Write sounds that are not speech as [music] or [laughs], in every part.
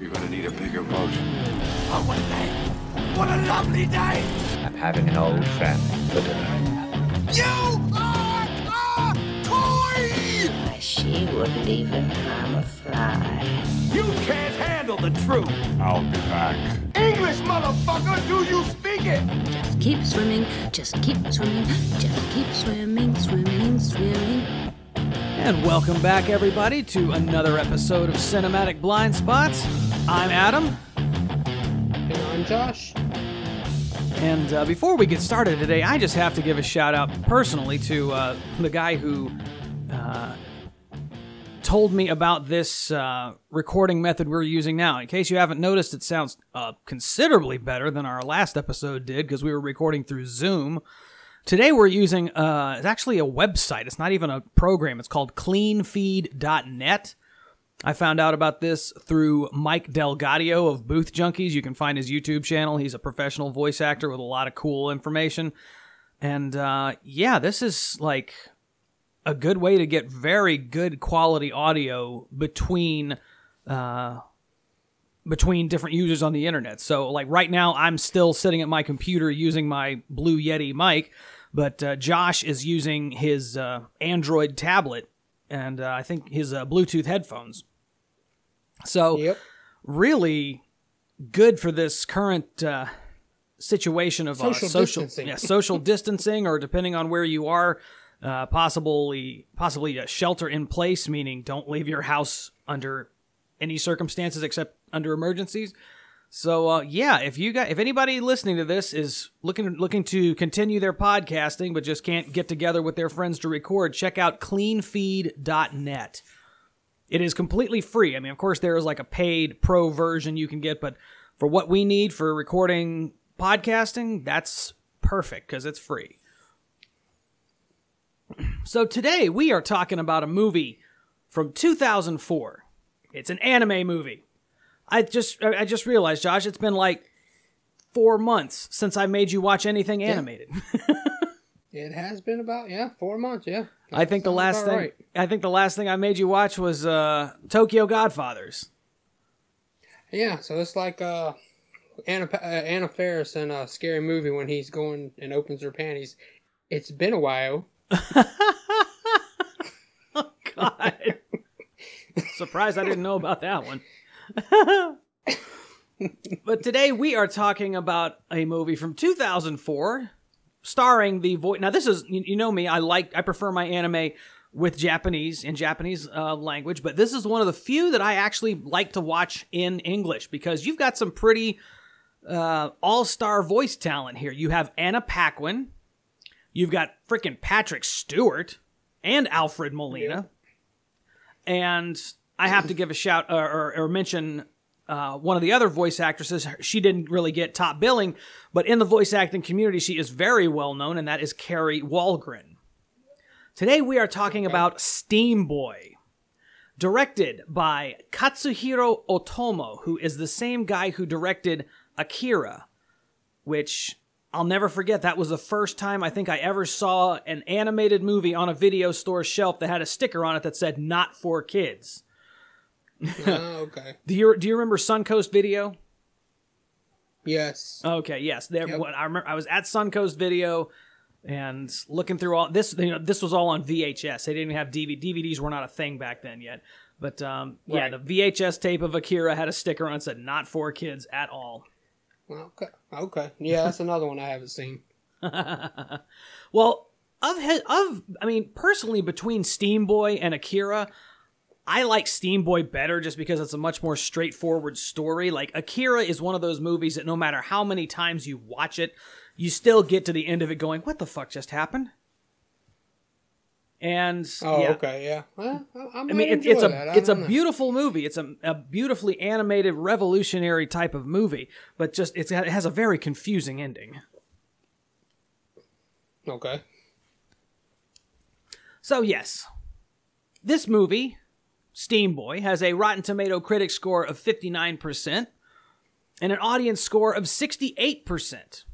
You're gonna need a bigger boat. Oh, what a day! What a lovely day! I'm having an old friend for dinner. You are a toy! She wouldn't even harm a fly. You can't handle the truth. I'll be back. English, motherfucker, do you speak it? Just keep swimming, just keep swimming, just keep swimming, swimming, swimming. And welcome back, everybody, to another episode of Cinematic Blind Spots. I'm Adam, And I'm Josh. and uh, before we get started today, I just have to give a shout out personally to uh, the guy who uh, told me about this uh, recording method we're using now. In case you haven't noticed, it sounds uh, considerably better than our last episode did because we were recording through Zoom. Today we're using uh, it's actually a website. It's not even a program. It's called cleanfeed.net. I found out about this through Mike DelGaudio of Booth Junkies. You can find his YouTube channel. He's a professional voice actor with a lot of cool information. And uh, yeah, this is like a good way to get very good quality audio between uh, between different users on the internet. So like right now, I'm still sitting at my computer using my Blue Yeti mic, but uh, Josh is using his uh, Android tablet and uh, I think his uh, Bluetooth headphones. So Yep. really good for this current uh, situation of Social uh, social distancing. yeah, social [laughs] distancing, or depending on where you are, uh, possibly possibly a shelter in place, meaning don't leave your house under any circumstances except under emergencies. So uh, yeah, if you got if anybody listening to this is looking looking to continue their podcasting but just can't get together with their friends to record, check out cleanfeed.net. It is completely free. I mean, of course, there is like a paid pro version you can get, but for what we need for recording podcasting, that's perfect because it's free. So today we are talking about a movie from 2004. It's an anime movie. I just I just realized, Josh, it's been like four months since I made you watch anything animated. [laughs] It has been about yeah four months. Yeah. I think the last thing right. I think the last thing I made you watch was uh, Tokyo Godfathers. Yeah. So it's like uh, Anna uh, Anna Faris in a scary movie when he's going and opens her panties. It's been a while. [laughs] Oh God. [laughs] Surprised I didn't know about that one. [laughs] but today we are talking about a movie from 2004 starring the voice. Now this is you, know me, I like I prefer my anime with Japanese in Japanese uh, language, but this is one of the few that I actually like to watch in English because you've got some pretty uh, all-star voice talent here. You have Anna Paquin, you've got freaking Patrick Stewart and Alfred Molina. And I have to give a shout or, or mention uh, one of the other voice actresses. She didn't really get top billing, but in the voice acting community, she is very well known, and that is Kari Wahlgren. Today, we are talking about Steam Boy, directed by Katsuhiro Otomo, who is the same guy who directed Akira, which I'll never forget. That was the first time I think I ever saw an animated movie on a video store shelf that had a sticker on it that said "Not for kids." Oh, [laughs] okay. Do you do you remember Suncoast Video? Yes. Okay, yes. There, Yep. when I remember I was at Suncoast Video and looking through all this. You know, this was all on VHS. They didn't have DVD. DVDs were not a thing back then yet. But um, yeah, the VHS tape of Akira had a sticker on it said "Not for kids" at all. Okay. Okay. Yeah, that's another one I haven't seen. [laughs] Well, of his, of I mean, personally, between Steam Boy and Akira, I like Steam Boy better just because it's a much more straightforward story. Like Akira is one of those movies that no matter how many times you watch it, you still get to the end of it going, "What the fuck just happened?" And Oh, yeah. okay. Yeah. Well, I, I, mean, it's, it's a. It's a know. beautiful movie. It's a, a beautifully animated, revolutionary type of movie, but just it's, it has a very confusing ending. Okay. So yes, this movie, Steam Boy, has a Rotten Tomato critic score of 59% and an audience score of 68%.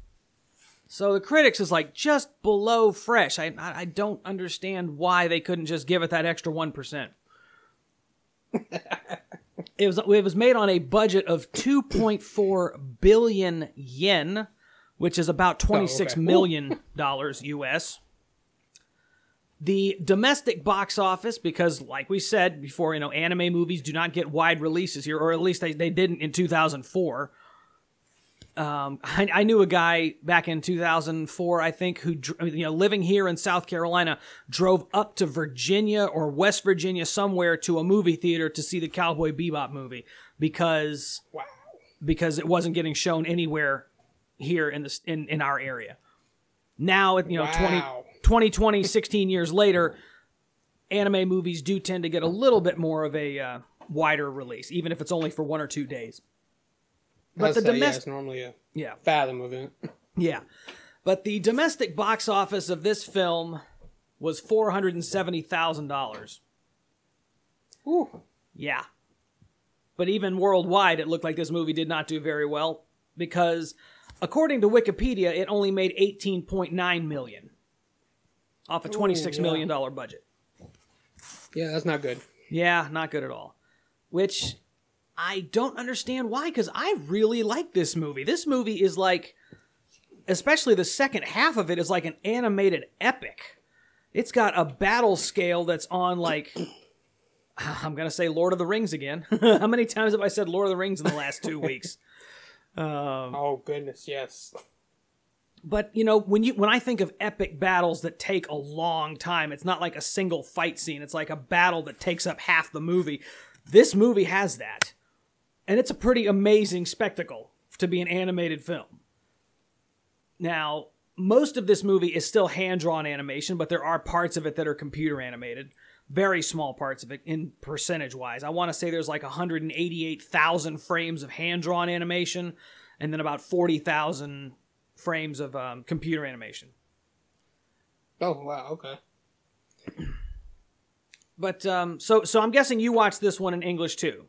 So the critics is like just below fresh. I I don't understand why they couldn't just give it that extra 1%. [laughs] It was it was made on a budget of 2.4 billion yen, which is about twenty six okay. Million dollars US. The domestic box office, because like we said before, you know, anime movies do not get wide releases here, or at least they, they didn't in 2004. Um, I, I knew a guy back in 2004, I think, who, you know, living here in South Carolina, drove up to Virginia or West Virginia somewhere to a movie theater to see the Cowboy Bebop movie because Wow. because it wasn't getting shown anywhere here in the in, in our area. Now, you know, Wow. 20, 2020, 16 years later, anime movies do tend to get a little bit more of a uh, wider release, even if it's only for one or two days. But the say, yeah, domestic, normally a yeah, Fathom event. yeah, but the domestic box office of this film was four hundred and seventy thousand dollars. Ooh. Yeah. But even worldwide, it looked like this movie did not do very well because, according to Wikipedia, it only made eighteen point nine million off a twenty-six yeah. million dollar budget. Yeah, that's not good. Yeah, not good at all. Which I don't understand why, because I really like this movie. This movie is like, especially the second half of it is like an animated epic. It's got a battle scale that's on like, [sighs] I'm gonna say Lord of the Rings again. [laughs] How many times have I said Lord of the Rings in the last two weeks? [laughs] Oh goodness, yes. But you know, when you when I think of epic battles that take a long time, it's not like a single fight scene. It's like a battle that takes up half the movie. This movie has that. And it's a pretty amazing spectacle to be an animated film. Now, most of this movie is still hand-drawn animation, but there are parts of it that are computer animated. Very small parts of it in percentage wise. I want to say there's like 188,000 frames of hand-drawn animation and then about 40,000 frames of um, computer animation. Oh wow, okay. But um, so so I'm guessing you watched this one in English too.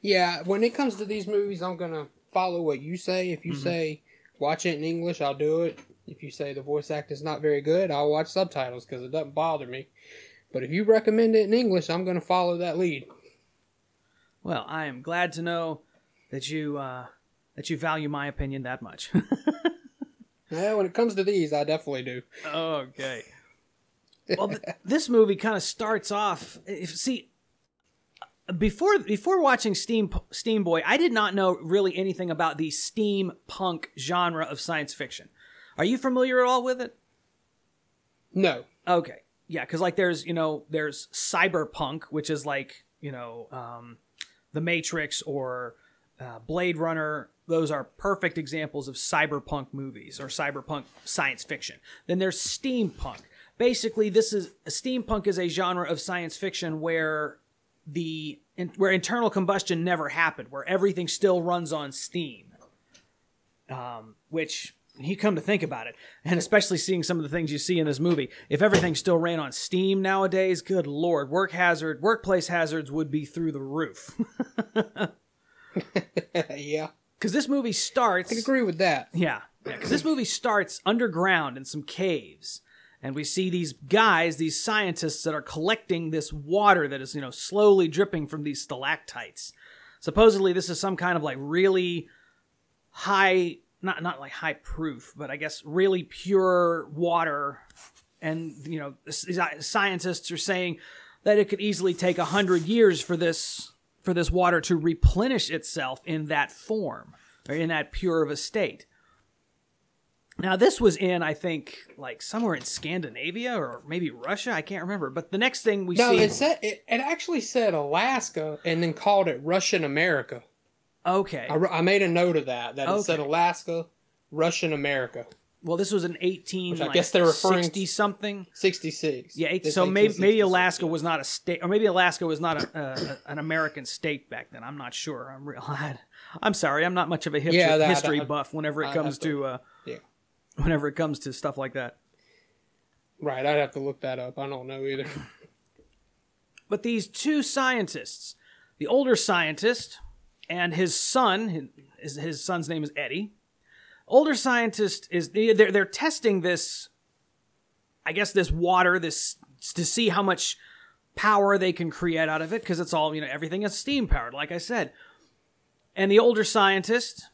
Yeah, when it comes to these movies, I'm gonna follow what you say. If you say watch it in English, I'll do it. If you say the voice act is not very good, I'll watch subtitles because it doesn't bother me. But if you recommend it in English, I'm gonna follow that lead. Well, I am glad to know that you uh, that you value my opinion that much. [laughs] Yeah, when it comes to these, I definitely do. okay. Well, th- this movie kind of starts off. If see, before before watching Steam Steam Boy, I did not know really anything about the steampunk genre of science fiction. Are you familiar at all with it? No. Okay. Yeah, because like there's you know there's cyberpunk, which is like you know um, the Matrix or uh, Blade Runner. Those are perfect examples of cyberpunk movies or cyberpunk science fiction. Then there's steampunk. Basically, this is steampunk is a genre of science fiction where the in, where internal combustion never happened, where everything still runs on steam. Um, which you come to think about it, and especially seeing some of the things you see in this movie, if everything still ran on steam nowadays, good lord, work hazard, workplace hazards would be through the roof. [laughs] [laughs] yeah, Because this movie starts. I agree with that. Yeah, because this movie starts underground in some caves, and we see these guys, these scientists that are collecting this water that is, you know, slowly dripping from these stalactites. Supposedly, this is some kind of like really high, not not like high proof, but I guess really pure water. And you know, these scientists are saying that it could easily take a hundred years for this for this water to replenish itself in that form or in that pure of a state. Now, this was in, I think, like somewhere in Scandinavia or maybe Russia. I can't remember. But the next thing we No, see. it said it, it actually said Alaska and then called it Russian America. okay. I, I made a note of that. That it said Alaska, Russian America, Well, this was an 18. Which I like, guess they're referring 60 something. sixty six. Yeah, eight, so maybe maybe Alaska was not a state, or maybe Alaska was not a, an American state back then. I'm not sure. I'm real. [laughs] I'm sorry. I'm not much of a history, Yeah, that- history that- buff. Whenever it comes to- to, uh, yeah. whenever it comes to stuff like that. Right, I'd have to look that up. I don't know either. [laughs] But these two scientists, the older scientist and his son, his, his son's name is Eddie. Older scientist is they're they're testing this, I guess this water this to see how much power they can create out of it because it's all you know everything is steam powered like i said and the older scientist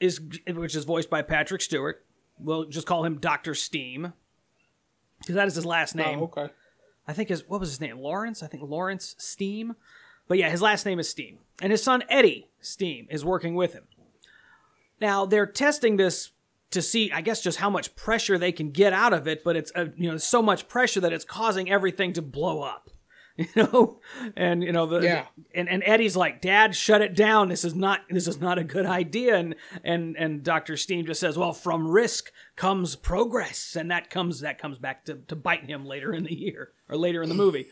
is which is voiced by patrick stewart we'll just call him dr steam because that is his last name Oh, okay. I think his what was his name? Lawrence. I think Lawrence Steam. But yeah, his last name is Steam, and his son Eddie Steam is working with him. Now they're testing this to see, I guess, just how much pressure they can get out of it. But it's uh, you know so much pressure that it's causing everything to blow up. [laughs] You know, and you know the Yeah. and, and Eddie's like, Dad, shut it down. This is not this is not a good idea. And and and Doctor Steam just says, Well, from risk comes progress, and that comes that comes back to, to bite him later in the year or later in the movie.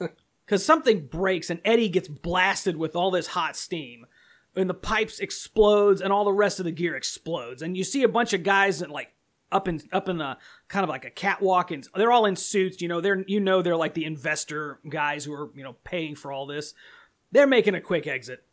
[laughs] Because something breaks and Eddie gets blasted with all this hot steam. And the pipes explodes and all the rest of the gear explodes. And you see a bunch of guys that like up in up in the kind of like a catwalk and they're all in suits, you know, they're you know they're like the investor guys who are, you know, paying for all this. They're making a quick exit.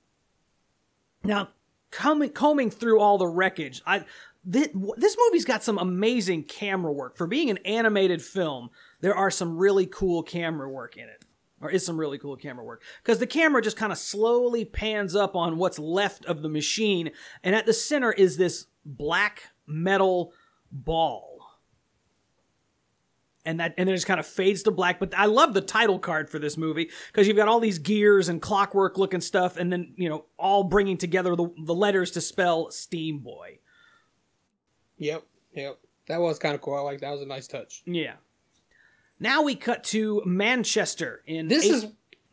Now, combing, combing through all the wreckage, I this movie's got some amazing camera work for being an animated film. There are some really cool camera work in it, or is some really cool camera work because the camera just kind of slowly pans up on what's left of the machine, and at the center is this black metal ball and that and then it just kind of fades to black. But I love the title card for this movie because you've got all these gears and clockwork looking stuff, and then you know all bringing together the, the letters to spell Steam Boy. Yep. Yep. That was kind of cool. I like that. was a nice touch. Yeah. Now we cut to Manchester in. This eight- is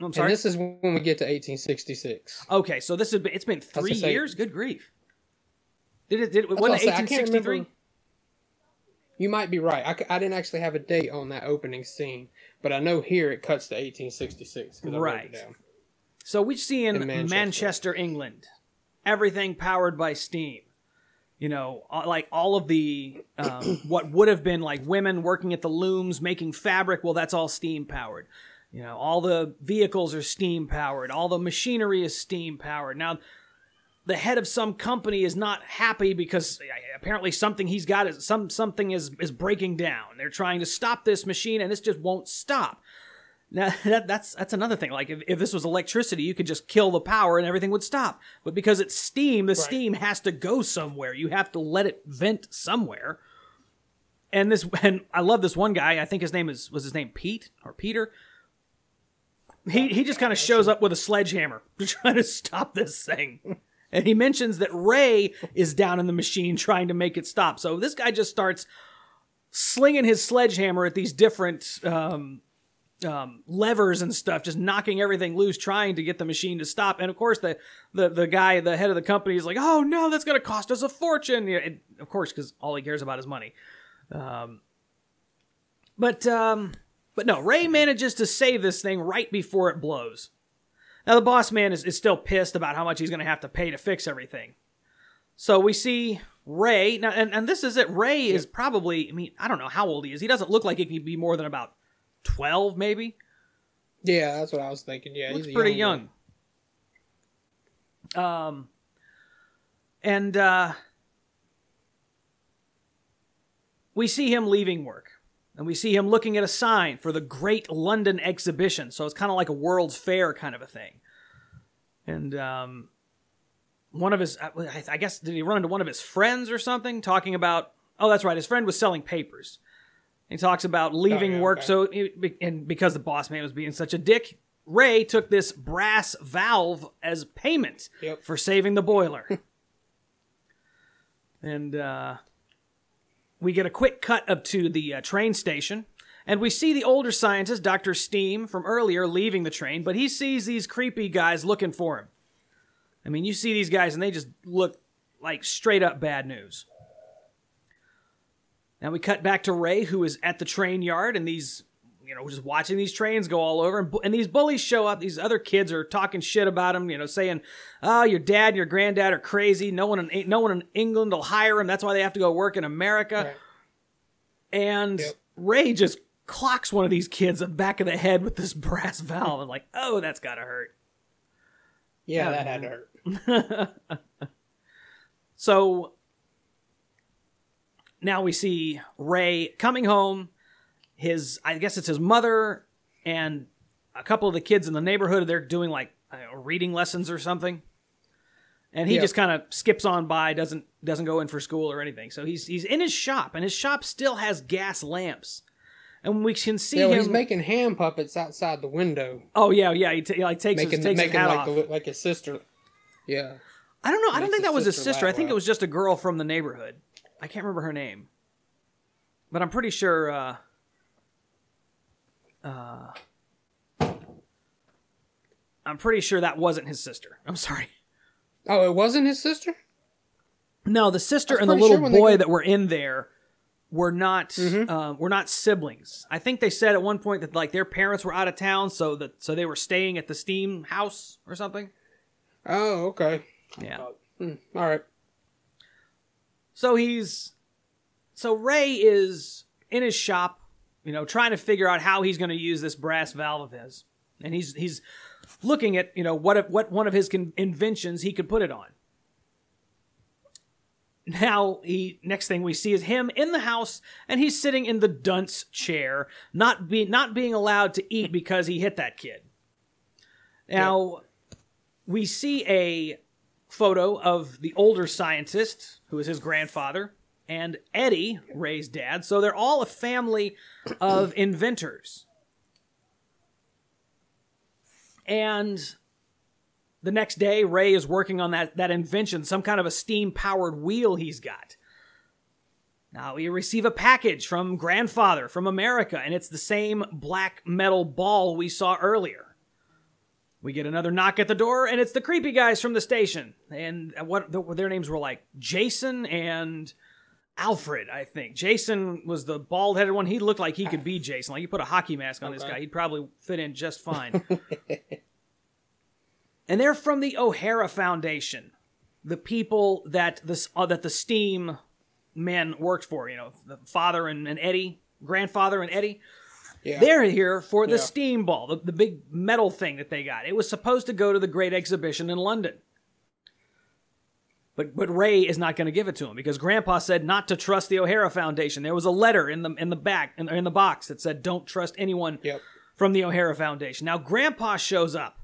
I'm and sorry. this is when we get to 1866. okay, so this has been. It's been three say- years. Good grief. Did it? Did it? That's When what I say, I can't 1863? You might be right. I, I didn't actually have a date on that opening scene, but I know here it cuts to 1866. 'cause I wrote Right. So we see in, In Manchester. Manchester. England, everything powered by steam. You know, uh, like all of the um, [coughs] what would have been like women working at the looms making fabric. Well, that's all steam powered. You know, all the vehicles are steam powered. All the machinery is steam powered. Now, the head of some company is not happy because uh, apparently something he's got is some something is is breaking down. They're trying to stop this machine, and this just won't stop. Now [laughs] that, that's that's another thing. Like if, if this was electricity, you could just kill the power and everything would stop. But because it's steam, the steam has to go somewhere. You have to let it vent somewhere. And this [laughs] and I love this one guy. I think his name is was his name Pete or Peter. He he just kind of shows up with a sledgehammer [laughs] to try to stop this thing. And he mentions that Ray is down in the machine trying to make it stop. So this guy just starts slinging his sledgehammer at these different um, um, levers and stuff, just knocking everything loose, trying to get the machine to stop. And of course, the the the guy, the head of the company, is like, "Oh no, that's going to cost us a fortune." You know, and of course, because all he cares about is money. Um, but um, but no, Ray manages to save this thing right before it blows. Now the boss man is, is still pissed about how much he's going to have to pay to fix everything. So we see Ray now, and, and this is it. Ray is probably, I mean, I don't know how old he is. He doesn't look like he can be more than about twelve, maybe. Yeah, that's what I was thinking. Yeah, looks he's pretty young. young. Um, and uh, we see him leaving work, and we see him looking at a sign for the Great London Exhibition. So it's kind of like a World's Fair kind of a thing. And um, one of his, I I guess, did he run into one of his friends or something talking about? Oh, that's right. His friend was selling papers. He talks about leaving Oh, yeah, work. okay. So, and because the boss man was being such a dick, Ray took this brass valve as payment Yep. for saving the boiler. [laughs] and uh, we get a quick cut up to the uh, train station, and we see the older scientist, Dr. Steam, from earlier leaving the train, but he sees these creepy guys looking for him. I mean, you see these guys, and they just look like straight up bad news. Now we cut back to Ray, who is at the train yard, and these, you know, just watching these trains go all over, and, and these bullies show up. These other kids are talking shit about him, you know, saying, "Oh, your dad and your granddad are crazy. No one in no one in England will hire him. That's why they have to go work in America." Right. And Yep. Ray just clocks one of these kids in the back of the head with this brass valve, and like, "Oh, that's gotta hurt." Yeah, Yeah, that had to hurt. [laughs] So now we see Ray coming home. His, I guess it's his mother and a couple of the kids in the neighborhood they're doing like know, reading lessons or something, and he Yeah. just kind of skips on by, doesn't doesn't go in for school or anything. So he's he's in his shop, and his shop still has gas lamps, and we can see Yeah, well, him. he's making hand puppets outside the window, oh yeah, yeah. He, t- he like takes making his, takes his hat like off. the, like his sister. Yeah, I don't know. I don't think that was his sister. I think it was just a girl from the neighborhood. I can't remember her name, but I'm pretty sure. Uh, uh, I'm pretty sure that wasn't his sister. I'm sorry. Oh, it wasn't his sister. No, the sister and the little sure when they boy go- that were in there were not Mhm. um, were not siblings. I think they said at one point that like their parents were out of town, so that so they were staying at the steam house or something. Oh, okay. Yeah. Hmm, all right. So he's so Ray is in his shop, you know, trying to figure out how he's going to use this brass valve of his, and he's he's looking at you know what if, what one of his con- inventions he could put it on. Now he next thing we see is him in the house, and he's sitting in the dunce chair, not be not being allowed to eat because he hit that kid. Now we see a photo of the older scientist, who is his grandfather, and Eddie, Ray's dad. So they're all a family of [clears throat] inventors. And the next day, Ray is working on that, that invention, some kind of a steam powered wheel he's got. Now we receive a package from grandfather from America, and it's the same black metal ball we saw earlier. We get another knock at the door, and it's the creepy guys from the station. And what the, their names were like Jason and Alfred, I think. Jason was the bald headed one. He looked like he could be Jason. Like you put a hockey mask on this guy, he'd probably fit in just fine. [laughs] and they're from the O'Hara Foundation, the people that this uh, that the Steam men worked for. You know, the father and, and Eddie, grandfather and Eddie. Yeah. They're here for the Yeah. steam ball, the, the big metal thing that they got. It was supposed to go to the great exhibition in London. But but Ray is not going to give it to him because Grandpa said not to trust the O'Hara Foundation. There was a letter in the in the back in, in the box that said don't trust anyone Yep. from the O'Hara Foundation. Now Grandpa shows up,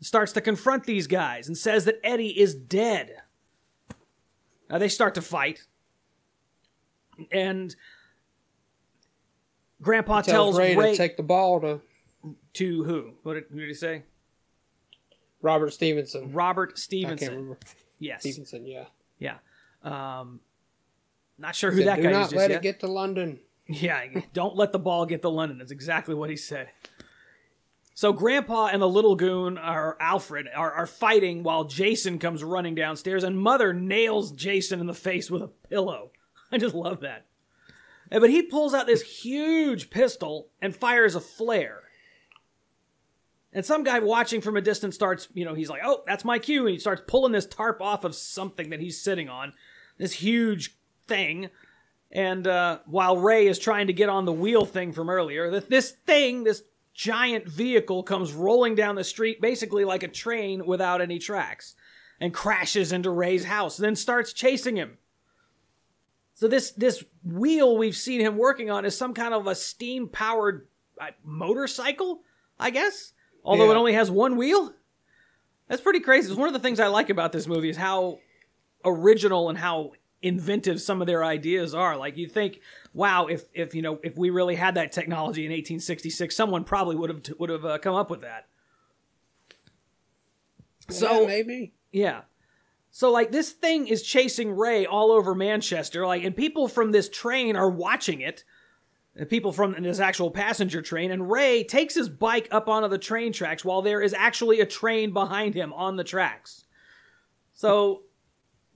starts to confront these guys, and says that Eddie is dead. Now they start to fight, and Grandpa Tells tells Ray, Ray, to take the ball to to who? What did, who did he say? Robert Stephenson. Robert I can't Stephenson. remember. Yes. Stephenson, yeah. Yeah. Um, not sure who Said, that guy is Do not let yet. it get to London. [laughs] Yeah, don't let the ball get to London. That's exactly what he said. So Grandpa and the little goon, or Alfred, are, are fighting while Jason comes running downstairs, and Mother nails Jason in the face with a pillow. [laughs] I just love that. But he pulls out this huge pistol and fires a flare. And some guy watching from a distance starts, you know, he's like, oh, that's my cue. And he starts pulling this tarp off of something that he's sitting on, this huge thing. And uh, while Ray is trying to get on the wheel thing from earlier, that this thing, this giant vehicle, comes rolling down the street basically like a train without any tracks and crashes into Ray's house, then starts chasing him. So this this wheel we've seen him working on is some kind of a steam powered uh, motorcycle, I guess. Although it only has one wheel. That's pretty crazy. It's one of the things I like about this movie is how original and how inventive some of their ideas are. Like you think, wow, if if you know if we really had that technology in 1866, someone probably would have would have uh, come up with that. So yeah, maybe. yeah. So like this thing is chasing Ray all over Manchester, like, and people from this train are watching it. People from this actual passenger train, and Ray takes his bike up onto the train tracks while there is actually a train behind him on the tracks. So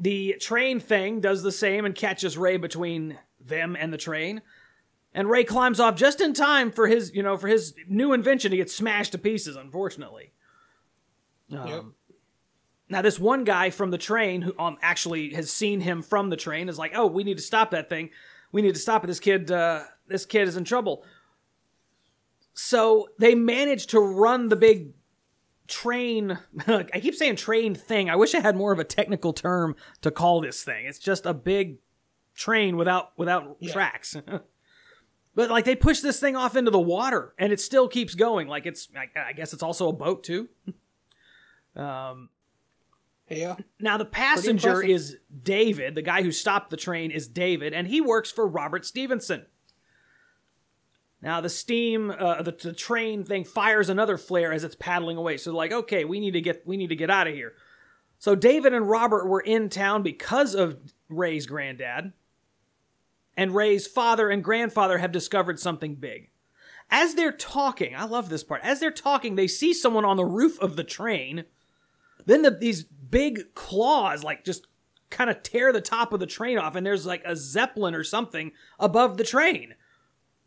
the train thing does the same and catches Ray between them and the train. And Ray climbs off just in time for his, you know, for his new invention to get smashed to pieces, unfortunately. Um, Yep. Now, this one guy from the train who um, actually has seen him from the train is like, "Oh, we need to stop that thing. We need to stop it. This kid, uh, this kid is in trouble." So they managed to run the big train. [laughs] I keep saying train thing. I wish I had more of a technical term to call this thing. It's just a big train without without tracks. [laughs] But like they push this thing off into the water and it still keeps going. Like it's, I, I guess it's also a boat too. [laughs] Um, Yeah. now the passenger is David. The guy who stopped the train is David, and he works for Robert Stephenson. Now the steam, uh, the, the train thing fires another flare as it's paddling away. So like, okay, we need to get we need to get out of here. So David and Robert were in town because of Ray's granddad, and Ray's father and grandfather have discovered something big. As they're talking, I love this part. As they're talking, they see someone on the roof of the train. Then the, these big claws, like, just kind of tear the top of the train off, and there's like a zeppelin or something above the train,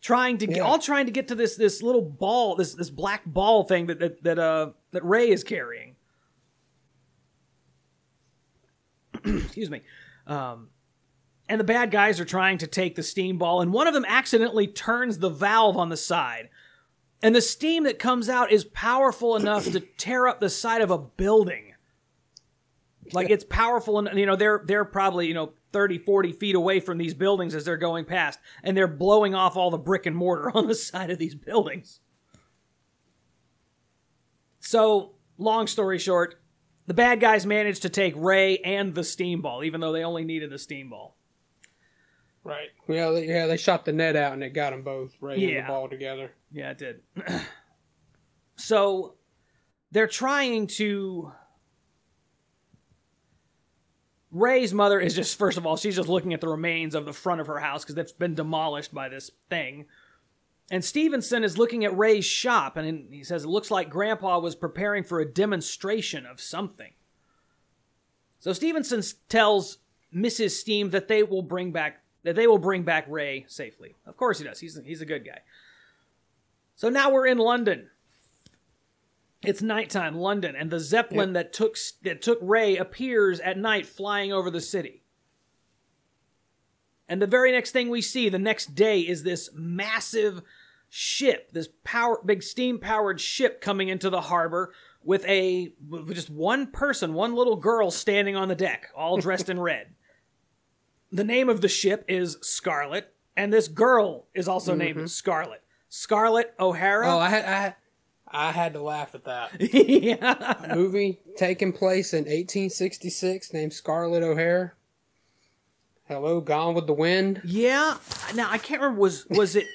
trying to get, Yeah. all trying to get to this this little ball, this this black ball thing that that that uh that Ray is carrying. [clears throat] Excuse me. Um, and the bad guys are trying to take the steam ball, and one of them accidentally turns the valve on the side. And the steam that comes out is powerful enough to tear up the side of a building. [laughs] Like it's powerful and you know they're they're probably, you know, 30 40 feet away from these buildings as they're going past and they're blowing off all the brick and mortar [laughs] on the side of these buildings. So, long story short, the bad guys managed to take Ray and the steam ball even though they only needed the steam ball. Right. Yeah, they, yeah, they shot the net out and it got them both, Ray and Yeah. the ball together. Yeah, it did. [clears throat] so they're trying to. Ray's mother is just, first of all, she's just looking at the remains of the front of her house because it's been demolished by this thing. And Stephenson is looking at Ray's shop and he says, It looks like Grandpa was preparing for a demonstration of something. So Stephenson tells Mrs. Steam that they will bring back that they will bring back Ray safely. Of course he does. He's he's a good guy. So now we're in London. It's nighttime, London, and the zeppelin that took that took Ray appears at night flying over the city. And the very next thing we see the next day is this massive ship, this power big steam powered ship coming into the harbor with a with just one person, one little girl standing on the deck, all dressed in [laughs] red. The name of the ship is Scarlet, and this girl is also named mm-hmm. Scarlet. Scarlet O'Hara. Oh, I had, I had, I had to laugh at that. [laughs] yeah. Movie taking place in 1866 named Scarlett O'Hare. Hello, Gone with the Wind. Yeah. Now I can't remember was was it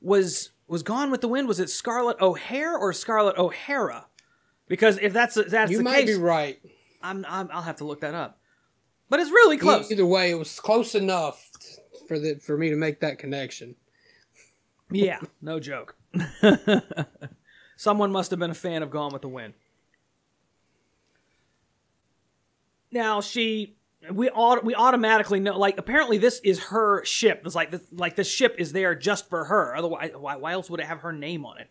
was was Gone with the Wind? Was it Scarlet O'Hare or Scarlet O'Hara? Because if that's if that's you the might case, be right. I'm, I'm I'll have to look that up. But it's really close. Either way, it was close enough for the for me to make that connection. Yeah, [laughs] no joke. [laughs] Someone must have been a fan of Gone with the Wind. Now she, we all we automatically know. Like apparently this is her ship. It's like this, like this ship is there just for her. Otherwise, why, why else would it have her name on it?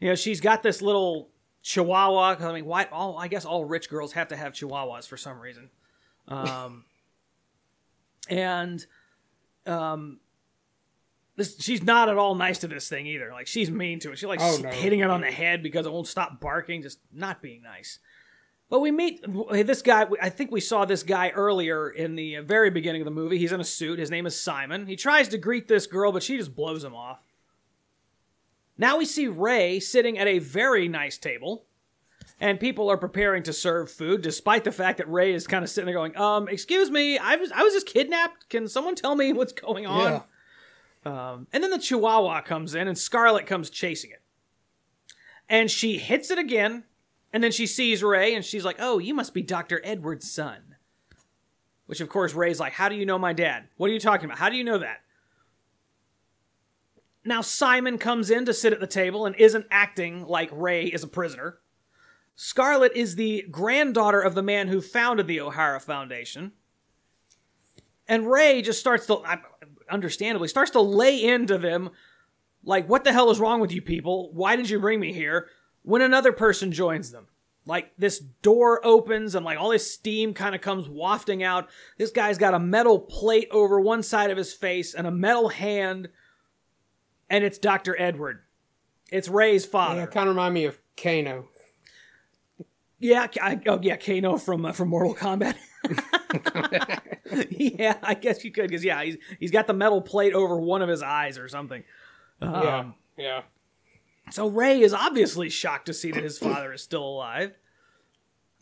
You know, she's got this little Chihuahua. I mean, why? All I guess all rich girls have to have Chihuahuas for some reason. Um, [laughs] and um, this, she's not at all nice to this thing either. Like she's mean to it. She like Oh, no. hitting it on the head because it won't stop barking. Just not being nice. But we meet this guy. I think we saw this guy earlier in the uh, very beginning of the movie. He's in a suit. His name is Simon. He tries to greet this girl, but she just blows him off. Now we see Ray sitting at a very nice table, and people are preparing to serve food, despite the fact that Ray is kind of sitting there going, "Um, excuse me, I was I was just kidnapped. Can someone tell me what's going on?" Yeah. Um, and then the Chihuahua comes in, and Scarlet comes chasing it. And she hits it again, and then she sees Ray, and she's like, Oh, you must be Dr. Edward's son. Which, of course, Ray's like, How do you know my dad? What are you talking about? How do you know that? Now, Simon comes in to sit at the table and isn't acting like Ray is a prisoner. Scarlet is the granddaughter of the man who founded the O'Hara Foundation. And Ray just starts to, I- understandably, starts to lay into them like, what the hell is wrong with you people? Why did you bring me here? When another person joins them. Like, this door opens and, like, all this steam kind of comes wafting out. This guy's got a metal plate over one side of his face and a metal hand. And it's Dr. Edward. It's Ray's father. Yeah, kind of remind me of Kano. Yeah, I, oh yeah, Kano from uh, from Mortal Kombat. [laughs] [laughs] yeah, I guess you could, because yeah, he's he's got the metal plate over one of his eyes or something. yeah, Um, yeah. So Ray is obviously shocked to see that his father is still alive.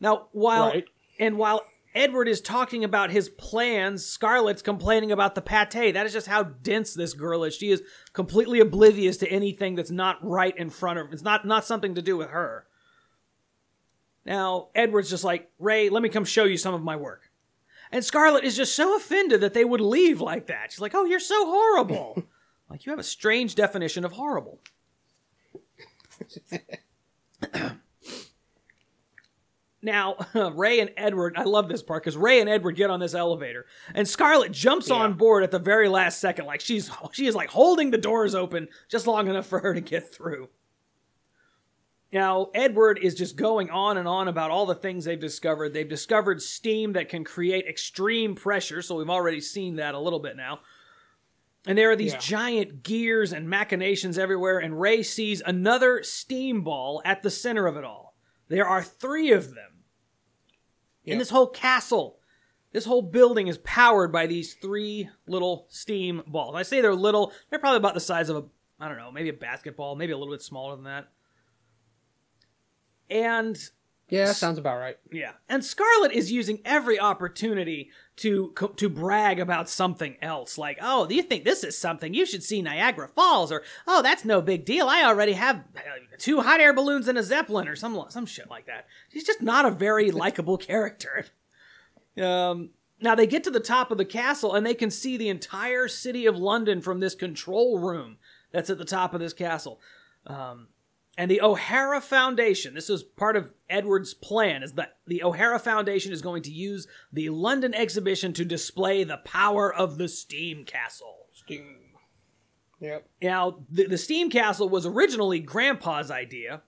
Now, while Right. and while Edward is talking about his plans, Scarlett's complaining about the pate. That is just how dense this girl is. She is completely oblivious to anything that's not right in front of her. It's not not something to do with her. Now, Edward's just like, Ray, let me come show you some of my work. And Scarlett is just so offended that they would leave like that. She's like, Oh, you're so horrible. [laughs] like, you have a strange definition of horrible. [clears throat] Now, [laughs] Ray and Edward, I love this part because Ray and Edward get on this elevator, and Scarlett jumps on board at the very last second, like she's she is like holding the doors open just long enough for her to get through. Now, Edward is just going on and on about all the things they've discovered. They've discovered steam that can create extreme pressure, so we've already seen that a little bit now. And there are these Yeah. giant gears and machinations everywhere, and Ray sees another steam ball at the center of it all. There are three of them. In this whole castle, this whole building is powered by these three little steam balls. I say they're little, they're probably about the size of a, I don't know, maybe a basketball, maybe a little bit smaller than that. And Yeah, sounds about right. yeah, and Scarlett is using every opportunity to to brag about something else. Like, oh, do you think this is something? You should see Niagara Falls, or oh, that's no big deal. I already have uh, two hot air balloons and a zeppelin, or some some shit like that. She's just not a very [laughs] likable character. Um, now they get to the top of the castle and they can see the entire city of London from this control room that's at the top of this castle. Um, and the O'Hara Foundation, this is part of Edward's plan, is that the O'Hara Foundation is going to use the London exhibition to display the power of the steam castle. Steam. Yep. Now, the, the steam castle was originally Grandpa's idea,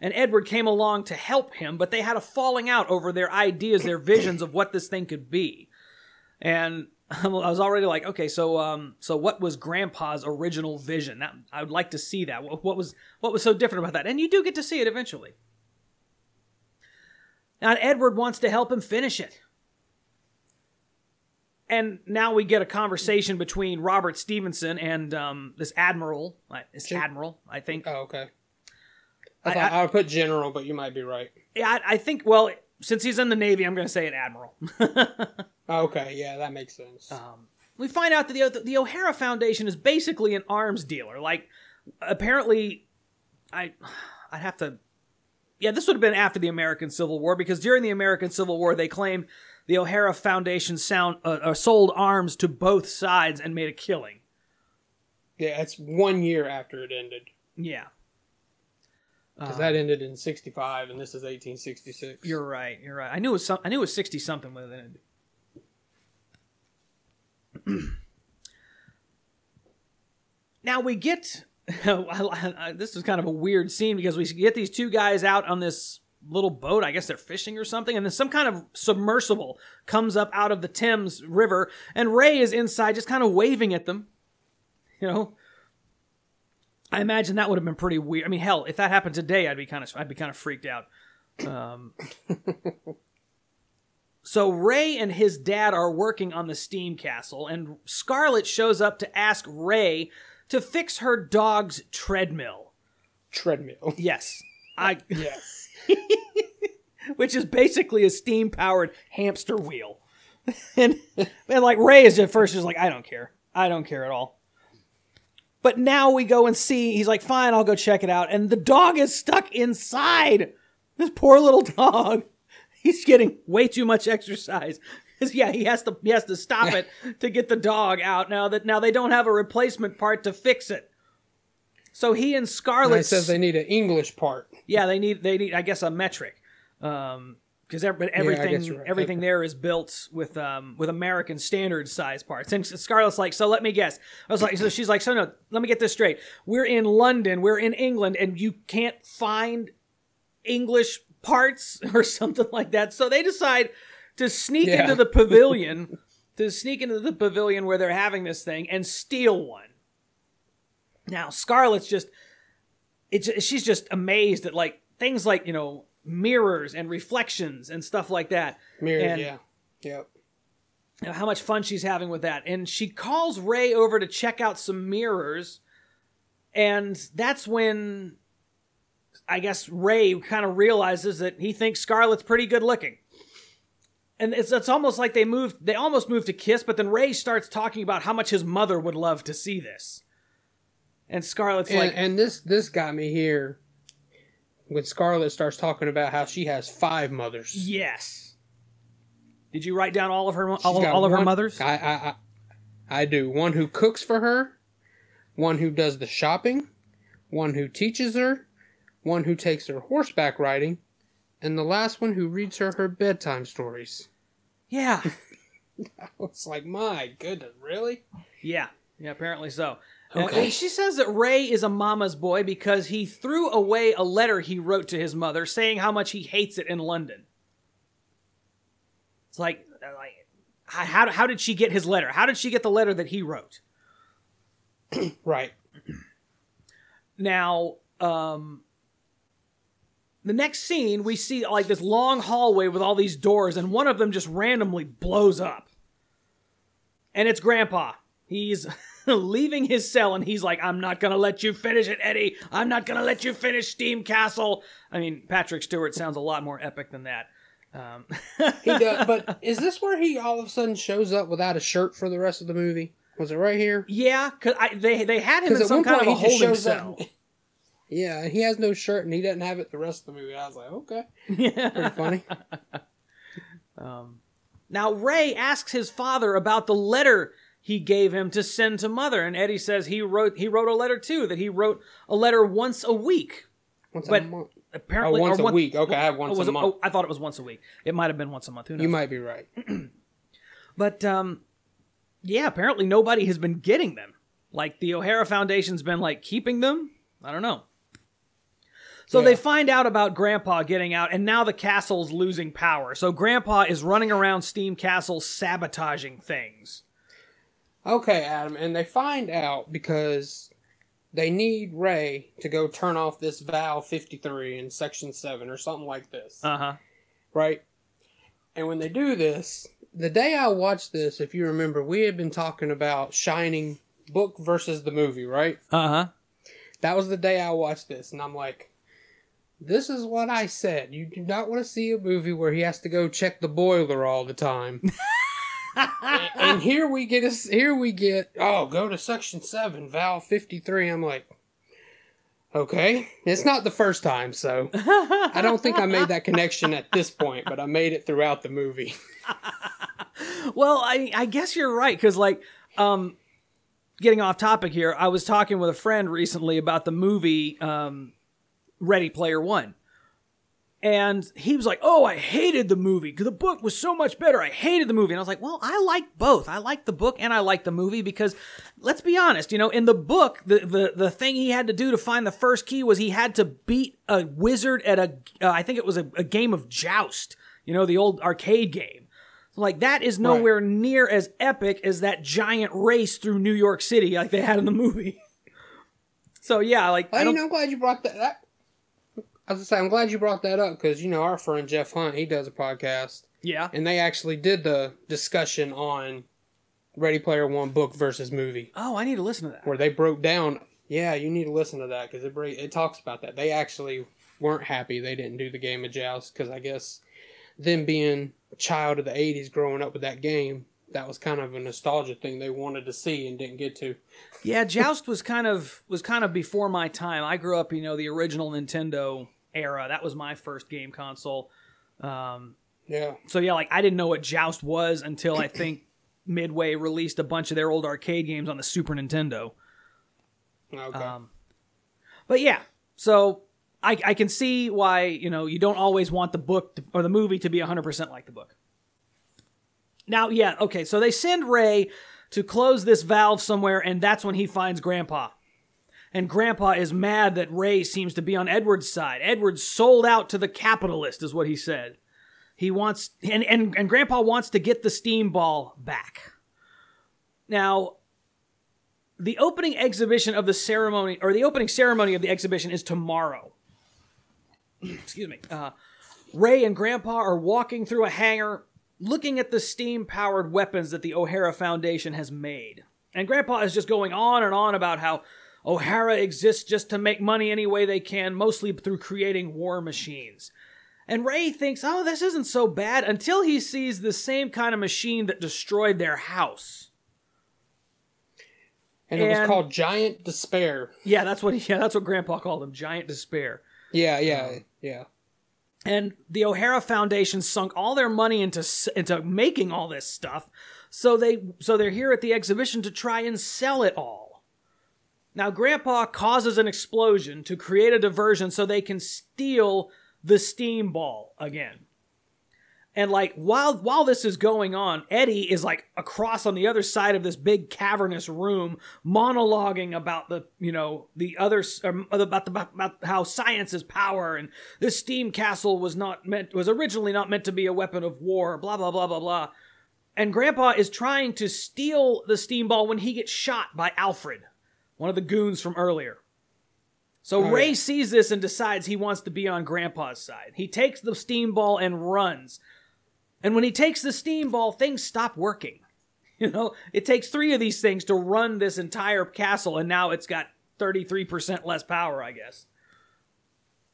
and Edward came along to help him, but they had a falling out over their ideas, their visions of what this thing could be. And [laughs] I was already like, okay, so um, so what was Grandpa's original vision? That I would like to see that. What, what was what was so different about that? And you do get to see it eventually. Now Edward wants to help him finish it. And now we get a conversation between Robert Stephenson and um, this admiral. This Sure. admiral, I think. Oh, okay. I, I- thought I- I, would put general, but you might be right. Yeah, I, I think. Well, since he's in the Navy, I'm going to say an admiral. [laughs] Oh, okay, yeah, that makes sense. um, we find out that the, the O'Hara Foundation is basically an arms dealer. Like, apparently, I, I'd have to. Yeah, this would have been after the American Civil War because during the American Civil War, they claimed the O'Hara Foundation sound uh, uh, sold arms to both sides and made a killing. yeah, it's one year after it ended Yeah, because Um, that ended in '65, and this is 1866. You're right. You're right. I knew it was some, I knew it was sixty something with it. [clears throat] now we get. [laughs] This is kind of a weird scene because we get these two guys out on this little boat. I guess they're fishing or something, and then some kind of submersible comes up out of the Thames River, and Ray is inside, just kind of waving at them. [laughs] You know, I imagine that would have been pretty weird. I mean, hell, if that happened today, I'd be kind of I'd be kind of freaked out. Um, [laughs] so Ray and his dad are working on the steam castle, and Scarlett shows up to ask Ray to fix her dog's treadmill. treadmill. [laughs] Yes, I, yes. [laughs] which is basically a steam powered hamster wheel. and and like Ray is at first just like I don't care, I don't care at all. But now we go and see. He's like, fine, I'll go check it out. And the dog is stuck inside. This poor little dog. [laughs] He's getting way too much exercise. [laughs] yeah, he has to he has to stop it [laughs] to get the dog out. Now that now they don't have a replacement part to fix it. So he and it says they need an English part. yeah, they need they need I guess a metric, um, because but everything you're right. everything there is built with um with American standard size parts. And Scarlett's like, so let me guess. I was like, so she's like, so no, let me get this straight. We're in London, we're in England, and you can't find English parts [laughs] or something like that. So they decide to sneak Yeah. into the pavilion, [laughs] to sneak into the pavilion where they're having this thing and steal one. Now Scarlett's just it's she's just amazed at like things like you know mirrors and reflections and stuff like that. Mirror, And- yeah. Yep. You know, how much fun she's having with that, and she calls Ray over to check out some mirrors. And that's when I guess Ray kind of realizes that he thinks Scarlett's pretty good looking. And it's it's almost like they moved they almost moved to kiss, but then Ray starts talking about how much his mother would love to see this. And Scarlett's And, like and this this got me here when Scarlett starts talking about how she has five mothers. Yes. Did you write down all of her all, all of her mothers? I, I I I do. One who cooks for her, one who does the shopping, one who teaches her, one who takes her horseback riding, and the last one who reads her her bedtime stories. yeah. [laughs] It's like, my goodness, really? Yeah. Yeah, apparently so. And- Okay. and she says that Ray is a mama's boy because he threw away a letter he wrote to his mother saying how much he hates it in London. It's like, uh, like how, how, how did she get his letter? How did she get the letter that he wrote? [clears throat] Right. [clears throat] Now, um, the next scene, we see like this long hallway with all these doors, and one of them just randomly blows up. And it's Grandpa. He's [laughs] [laughs] leaving his cell, and he's like, I'm not to let you finish it, Eddie. I'm not to let you finish Steam Castle. I mean, Patrick Stewart sounds a lot more epic than that. Um, He does, [laughs] but is this where he all of a sudden shows up without a shirt for the rest of the movie? Was it right here? yeah, because they, they had him in some kind of a holding cell. up. [laughs] Yeah, he has no shirt and he doesn't have it the rest of the movie. I was like, okay, Yeah. pretty funny. Now, Ray asks his father about the letter he gave him to send to mother, and Eddie says he wrote he wrote a letter too. That he wrote a letter once a week. Once But a month. Oh, Apparently, once or a one- week. Okay, I have once oh, was a it- month. oh, I thought it was once a week. It might have been once a month. Who knows? You might be right. [clears throat] But um, yeah, apparently nobody has been getting them. Like the O'Hara Foundation's been like keeping them. I don't know. So Yeah. they find out about Grandpa getting out, and now the castle's losing power. So Grandpa is running around Steam Castle sabotaging things. Okay, Adam, and they find out because they need Ray to go turn off this valve 53 in section 7 or something like this. Uh huh. right? And when they do this, the day I watched this, if you remember, we had been talking about Shining book versus the movie, right? Uh huh. That was the day I watched this, and I'm like, this is what I said. You do not want to see a movie where he has to go check the boiler all the time. [laughs] and, here we get us here we get oh go to section 7 valve 53 i'm like okay. It's not the first time so i don't think i made that connection at this point but i made it throughout the movie. [laughs] Well, I I guess you're right because like um, getting off topic here, I was talking with a friend recently about the movie um, Ready Player One. And he was like, "Oh, I hated the movie. The book was so much better. I hated the movie." And I was like, "Well, I like both. I like the book and I like the movie because, let's be honest, you know, in the book, the the the thing he had to do to find the first key was he had to beat a wizard at a, uh, I think it was a, a game of joust. You know, the old arcade game. Like that is nowhere near as epic as that giant race through New York City like they had in the movie. [laughs] so yeah, like I I don't. am glad you brought that, that I was gonna say, I'm glad you brought that up because you know our friend Jeff Hunt, he does a podcast, yeah, and they actually did the discussion on Ready Player One book versus movie. Oh, I need to listen to that. where they broke down. Yeah, you need to listen to that because it it talks about that. They actually weren't happy they didn't do the game of joust because I guess them being a child of the '80s, growing up with that game, that was kind of a nostalgia thing they wanted to see and didn't get to. Yeah, Joust was kind of was kind of before my time. I grew up, you know, the original Nintendo era. That was my first game console. Um, Yeah, so yeah, like I didn't know what Joust was until I think [clears throat] Midway released a bunch of their old arcade games on the Super Nintendo. okay. Um, but yeah, so I, I can see why you know you don't always want the book to, or the movie to be 100% like the book. Now, yeah, okay, so they send Ray to close this valve somewhere, and that's when he finds Grandpa. And Grandpa is mad that Ray seems to be on Edward's side. Edward's sold out to the capitalist, is what he said. He wants, and, and, and Grandpa wants to get the steam ball back. Now, the opening exhibition of the ceremony, or the opening ceremony of the exhibition is tomorrow. [clears throat] Excuse me. Uh, Ray and Grandpa are walking through a hangar looking at the steam powered weapons that the O'Hara Foundation has made. And Grandpa is just going on and on about how, O'Hara exists just to make money any way they can, mostly through creating war machines. And Ray thinks, oh, this isn't so bad until he sees the same kind of machine that destroyed their house. And, it was called Giant Despair. Yeah, that's what [laughs] yeah, that's what Grandpa called him, Giant Despair. Yeah, yeah, um, yeah. and the O'Hara Foundation sunk all their money into into making all this stuff. So they so they're here at the exhibition to try and sell it all. Now Grandpa causes an explosion to create a diversion so they can steal the steam ball again. And like while while this is going on, Eddie is like across on the other side of this big cavernous room, monologuing about the you know the other um, about the about how science is power, and this steam castle was not meant was originally not meant to be a weapon of war. Blah blah blah blah blah. And Grandpa is trying to steal the steam ball when he gets shot by Alfred, one of the goons from earlier. So Oh, Ray sees this and decides he wants to be on Grandpa's side. He takes the steam ball and runs. And when he takes the steam ball, things stop working. [laughs] You know, it takes three of these things to run this entire castle, and now it's got 33% less power, I guess.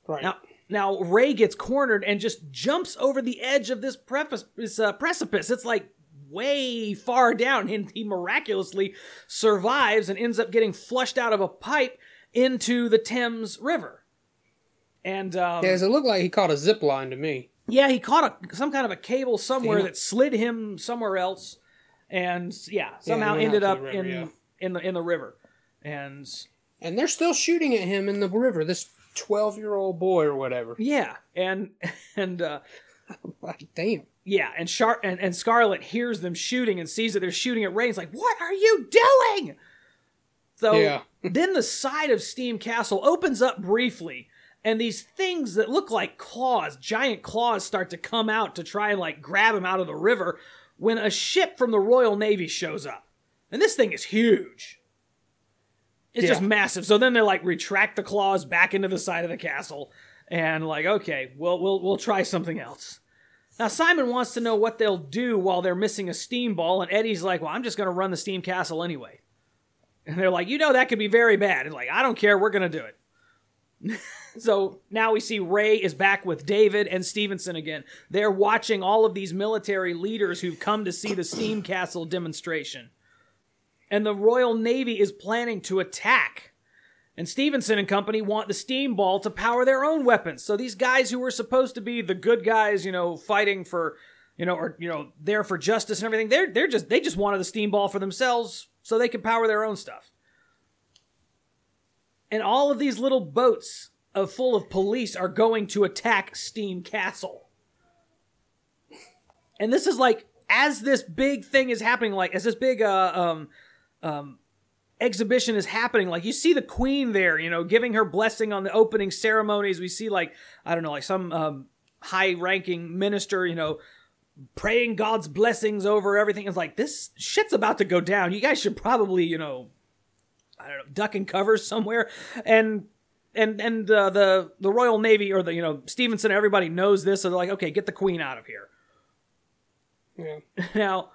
Right. Now, now Ray gets cornered and just jumps over the edge of this, preface, this uh, precipice. It's like way far down, and he miraculously survives and ends up getting flushed out of a pipe into the Thames River. And um, yeah, does it look like he caught a zip line to me? yeah, he caught a, some kind of a cable somewhere that slid him somewhere else, and yeah, somehow out ended up river, in yeah. in the in the river. And And they're still shooting at him in the river. This twelve-year-old boy or whatever. yeah, and [laughs] and uh, [laughs] Like, damn. Yeah, and Char- and, and Scarlett hears them shooting and sees that they're shooting at Ray. and like, "What are you doing?" So Yeah. [laughs] then the side of Steam Castle opens up briefly, and these things that look like claws, giant claws, start to come out to try and like grab him out of the river. When a ship from the Royal Navy shows up, and this thing is huge. It's just massive. So then they like retract the claws back into the side of the castle, and like, okay, we'll we'll we'll try something else. Now Simon wants to know what they'll do while they're missing a steam ball, and Eddie's like, "Well, I'm just going to run the steam castle anyway." And they're like, "You know that could be very bad." And like, "I don't care. We're going to do it." [laughs] so now we see Ray is back with David and Stephenson again. They're watching all of these military leaders who've come to see the steam castle demonstration, and the Royal Navy is planning to attack. And Stephenson and company want the steam ball to power their own weapons. So these guys who were supposed to be the good guys, you know, fighting for, you know, or you know, there for justice and everything, they're they're just they just wanted the steam ball for themselves so they could power their own stuff. And all of these little boats of full of police are going to attack Steam Castle. And this is like as this big thing is happening, like as this big uh um um exhibition is happening. Like you see the queen there you know giving her blessing on the opening ceremonies. We see like i don't know like some um, high ranking minister you know praying god's blessings over everything. It's like this shit's about to go down. You guys should probably you know i don't know duck and cover somewhere. And and and uh, the the royal navy or the you know stephenson everybody knows this. So they're like okay get the queen out of here. Yeah. [laughs] now,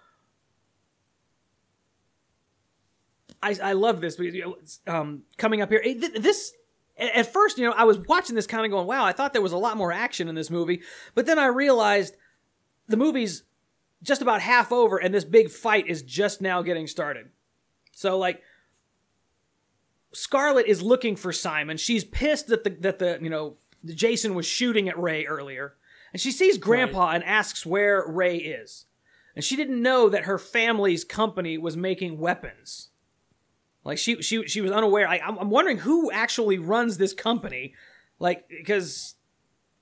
I I love this because you know, it's, um, coming up here. it- This at first, you know, I was watching this kind of going, "Wow, I thought there was a lot more action in this movie," but then I realized the movie's just about half over, and this big fight is just now getting started. So like. Scarlett is looking for Simon. She's pissed that the that the you know Jason was shooting at Ray earlier, and she sees Grandpa and asks where Ray is. And she didn't know that her family's company was making weapons. Like she she she was unaware. Like I'm, I'm wondering who actually runs this company, like because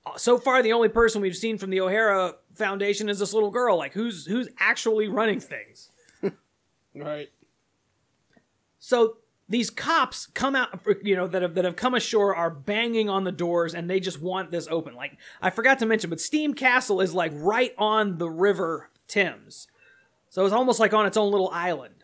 uh, so far the only person we've seen from the O'Hara Foundation is this little girl. Like who's who's actually running things? [laughs] Right. So these cops come out, you know, that have that have come ashore are banging on the doors, and they just want this open. Like I forgot to mention, but Steam Castle is like right on the River Thames, so it's almost like on its own little island.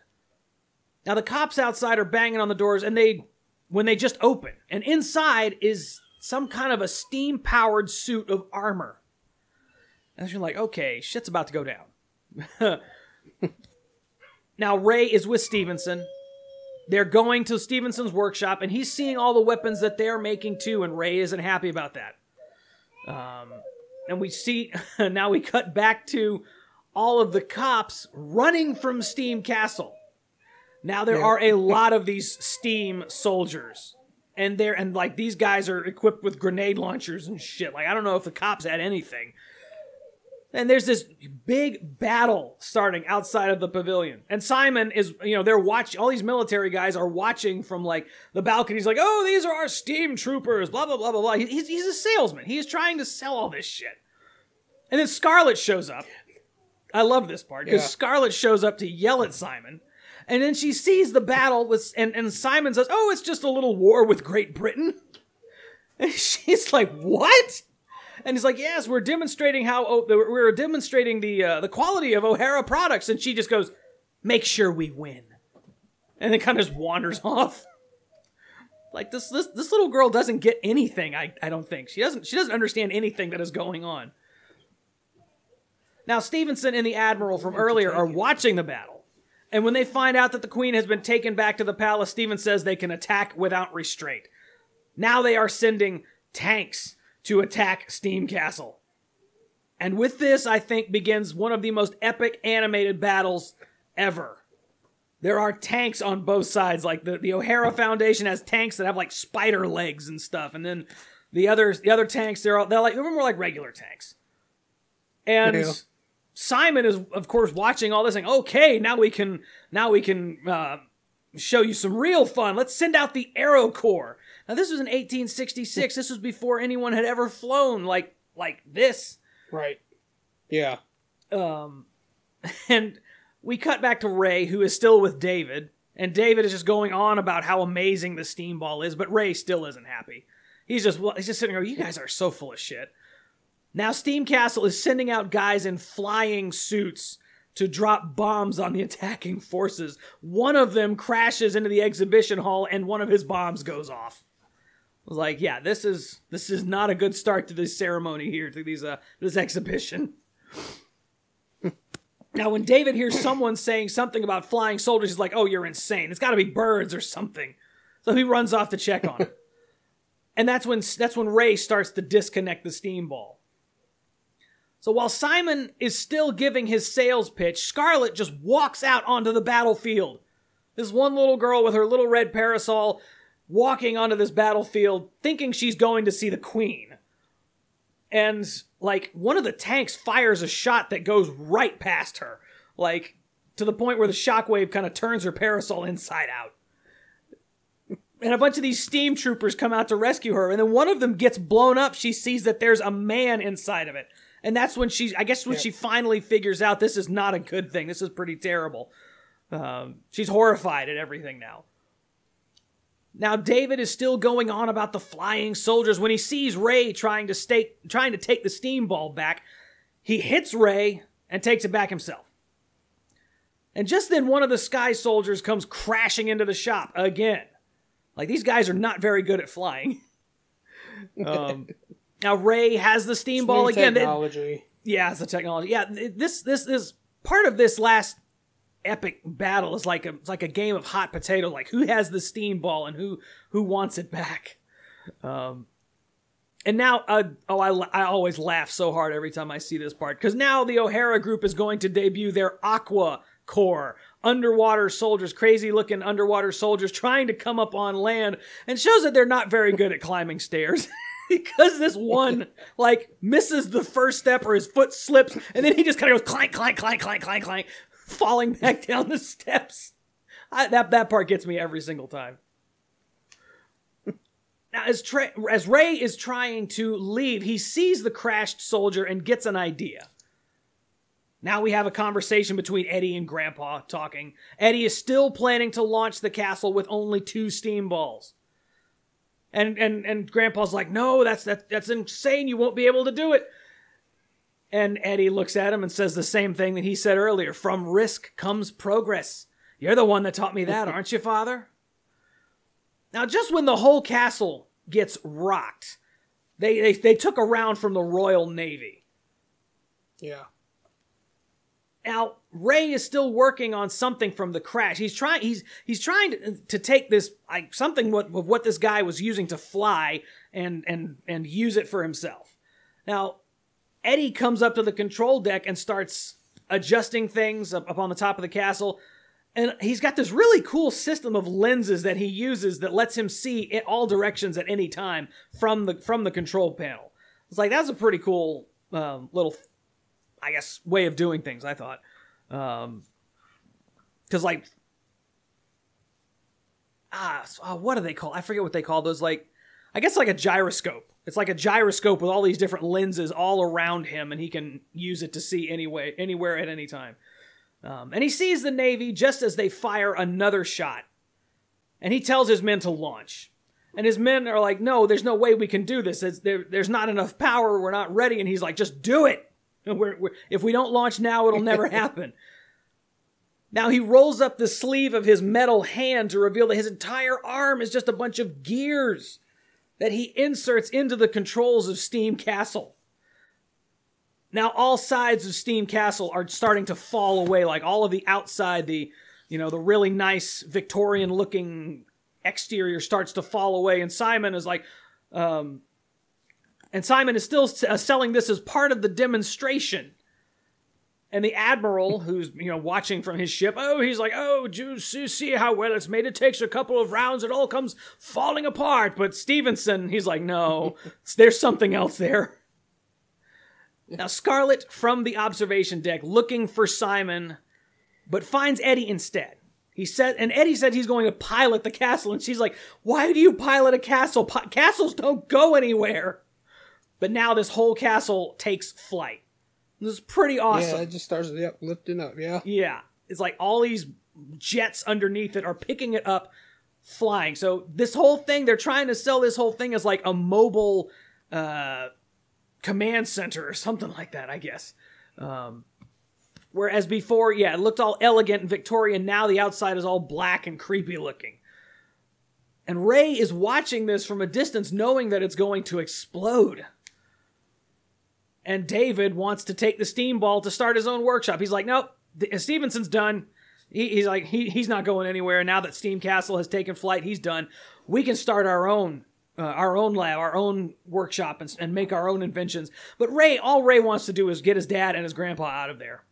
Now the cops outside are banging on the doors, and they, when they just open, and inside is some kind of a steam powered suit of armor. And you're like, okay, shit's about to go down. [laughs] now Ray is with Stephenson. they're going to Stephenson's workshop, and he's seeing all the weapons that they're making too, and Ray isn't happy about that. Um, and we see [laughs] now we cut back to all of the cops running from Steam Castle. Now there Yeah. are a [laughs] lot of these Steam soldiers. And they're and like these guys are equipped with grenade launchers and shit. Like I don't know if the cops had anything. And there's this big battle starting outside of the pavilion. And Simon is, you know, they're watching, all these military guys are watching from like the balconies, like, oh, these are our steam troopers, blah, blah, blah, blah, blah. He's, he's a salesman. He is trying to sell all this shit. And then Scarlett shows up. I love this part because Yeah. Scarlett shows up to yell at Simon. And then she sees the battle with, and, and Simon says, oh, it's just a little war with Great Britain. [laughs] And she's like, what? And he's like, "Yes, we're demonstrating how oh, the- we're demonstrating the uh, the quality of O'Hara products." And she just goes, "Make sure we win," and then kind of just wanders [laughs] off. Like this, this this little girl doesn't get anything. I I don't think she doesn't she doesn't understand anything that is going on. Now Stephenson and the admiral from earlier are watching the battle, and when they find out that the queen has been taken back to the palace, Stephen says they can attack without restraint. Now they are sending tanks to attack Steam Castle. And with this, I think, begins one of the most epic animated battles ever. There are tanks on both sides. Like the, the O'Hara Foundation has tanks that have like spider legs and stuff, and then the other the other tanks they're all, they're like they're more like regular tanks. And. Simon is of course watching all this, saying, "Okay, now we can now we can uh, show you some real fun. Let's send out the Aero Corps." Now this was in 1866. This was before anyone had ever flown like like this. Right. Yeah. Um, [laughs] and we cut back to Ray, who is still with David, and David is just going on about how amazing the steam ball is, but Ray still isn't happy. He's just he's just sitting there. You guys are so full of shit. Now Steam Castle is sending out guys in flying suits to drop bombs on the [laughs] attacking forces. One of them crashes into the exhibition hall, and one of his bombs goes off. I was like, yeah, this is this is not a good start to this ceremony here, to these uh this exhibition. [laughs] Now, when David hears [coughs] someone saying something about flying soldiers, he's like, "Oh, you're insane! It's got to be birds or something." So he runs off to check on it, [laughs] and that's when that's when Ray starts to disconnect the steam ball. So while Simon is still giving his sales pitch, Scarlett just walks out onto the battlefield. This one little girl with her little red parasol walking onto this battlefield, thinking she's going to see the Queen. And like one of the tanks fires a shot that goes right past her like to the point where the shockwave kind of turns her parasol inside out. And a bunch of these steam troopers come out to rescue her and then one of them gets blown up. She sees that there's a man inside of it and that's when she i guess when she finally figures out this is not a good thing this is pretty terrible um, she's horrified at everything now now David is still going on about the flying soldiers when he sees Ray trying to stake, trying to take the steam ball back. He hits Ray and takes it back himself. And just then one of the sky soldiers comes crashing into the shop again. Like these guys are not very good at flying. [laughs] Um, now Ray has the steam ball New again. It- yeah, it's the technology. Yeah, th- this this is part of this last epic battle is like a it's like a game of hot potato. Like who has the steam ball and who who wants it back. Um, and now, uh, oh, I, I always laugh so hard every time I see this part because now the O'Hara group is going to debut their Aqua Corps, underwater soldiers, crazy looking underwater soldiers trying to come up on land, and shows that they're not very good at climbing stairs. [laughs] [laughs] because this one like misses the first step or his foot slips and then he just kind of goes clank clank clank clank clank clank falling back [laughs] down the steps I, that that part gets me every single time [laughs] now as Tra- as ray is trying to leave he sees the crashed soldier and gets an idea now we have a conversation between Eddie and Grandpa talking. Eddie is still planning to launch the castle with only two steam balls. And and and Grandpa's like, "No, that's that, that's insane. You won't be able to do it." And Eddie looks at him and says the same thing that he said earlier: "From risk comes progress." You're the one that taught me that, aren't you, Father? Now, just when the whole castle gets rocked, they they, they took a round from the Royal Navy. Yeah. Now Ray is still working on something from the crash. He's trying. He's he's trying to, to take this like something what, of what this guy was using to fly and and and use it for himself. Now Eddie comes up to the control deck and starts adjusting things up, up on the top of the castle. And he's got this really cool system of lenses that he uses that lets him see in all directions at any time from the from the control panel. It's like that's a pretty cool um, little, I guess, way of doing things. I thought, because like, ah, ah, what do they call? I forget what they call those. Like, I guess like a gyroscope. It's like a gyroscope with all these different lenses all around him, and he can use it to see anyway, anywhere at any time. Um, and he sees the Navy just as they fire another shot. And he tells his men to launch. And his men are like, no, there's no way we can do this. There, there's not enough power. We're not ready. And he's like, just do it. [laughs] We're, we're, if we don't launch now, it'll never [laughs] happen. Now he rolls up the sleeve of his metal hand to reveal that his entire arm is just a bunch of gears that he inserts into the controls of Steam Castle. Now all sides of Steam Castle are starting to fall away, like all of the outside, the you know, the really nice Victorian looking exterior starts to fall away, and Simon is like, um, and Simon is still uh, selling this as part of the demonstration. And the admiral, who's you know watching from his ship, oh, he's like, oh, do you see how well it's made? It takes a couple of rounds, it all comes falling apart. But Stephenson, he's like, no, [laughs] there's something else there. Now Scarlett from the observation deck, looking for Simon, but finds Eddie instead. He said, and Eddie said he's going to pilot the castle, and she's like, "Why do you pilot a castle? Pi- castles don't go anywhere." But now this whole castle takes flight. This is pretty awesome. Yeah, it just starts yep, lifting up. Yeah. Yeah. It's like all these jets underneath it are picking it up, flying. So this whole thing, they're trying to sell this whole thing as like a mobile uh, command center or something like that, I guess. Um, whereas before, yeah, it looked all elegant and Victorian. Now the outside is all black and creepy looking. And Ray is watching this from a distance, knowing that it's going to explode and David wants to take the steam ball to start his own workshop. He's like, nope, Stephenson's done. He, he's like, he, he's not going anywhere. Now that Steam Castle has taken flight, he's done. We can start our own, uh, our own lab, our own workshop, and, and make our own inventions. But Ray, all Ray wants to do is get his dad and his grandpa out of there.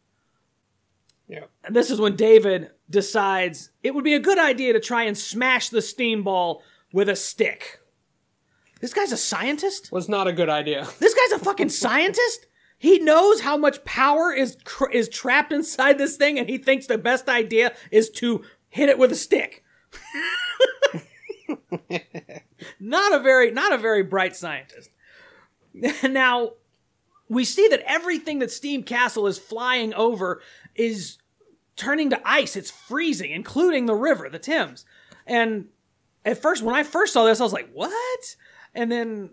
Yeah. And this is when David decides it would be a good idea to try and smash the steam ball with a stick. This guy's a scientist? Was not a good idea. [laughs] This guy's a fucking scientist. He knows how much power is cr- is trapped inside this thing, and he thinks the best idea is to hit it with a stick. [laughs] not a very not a very bright scientist. [laughs] now we see that everything that Steam Castle is flying over is turning to ice. It's freezing, including the river, the Thames. And at first, when I first saw this, I was like, "What?" And then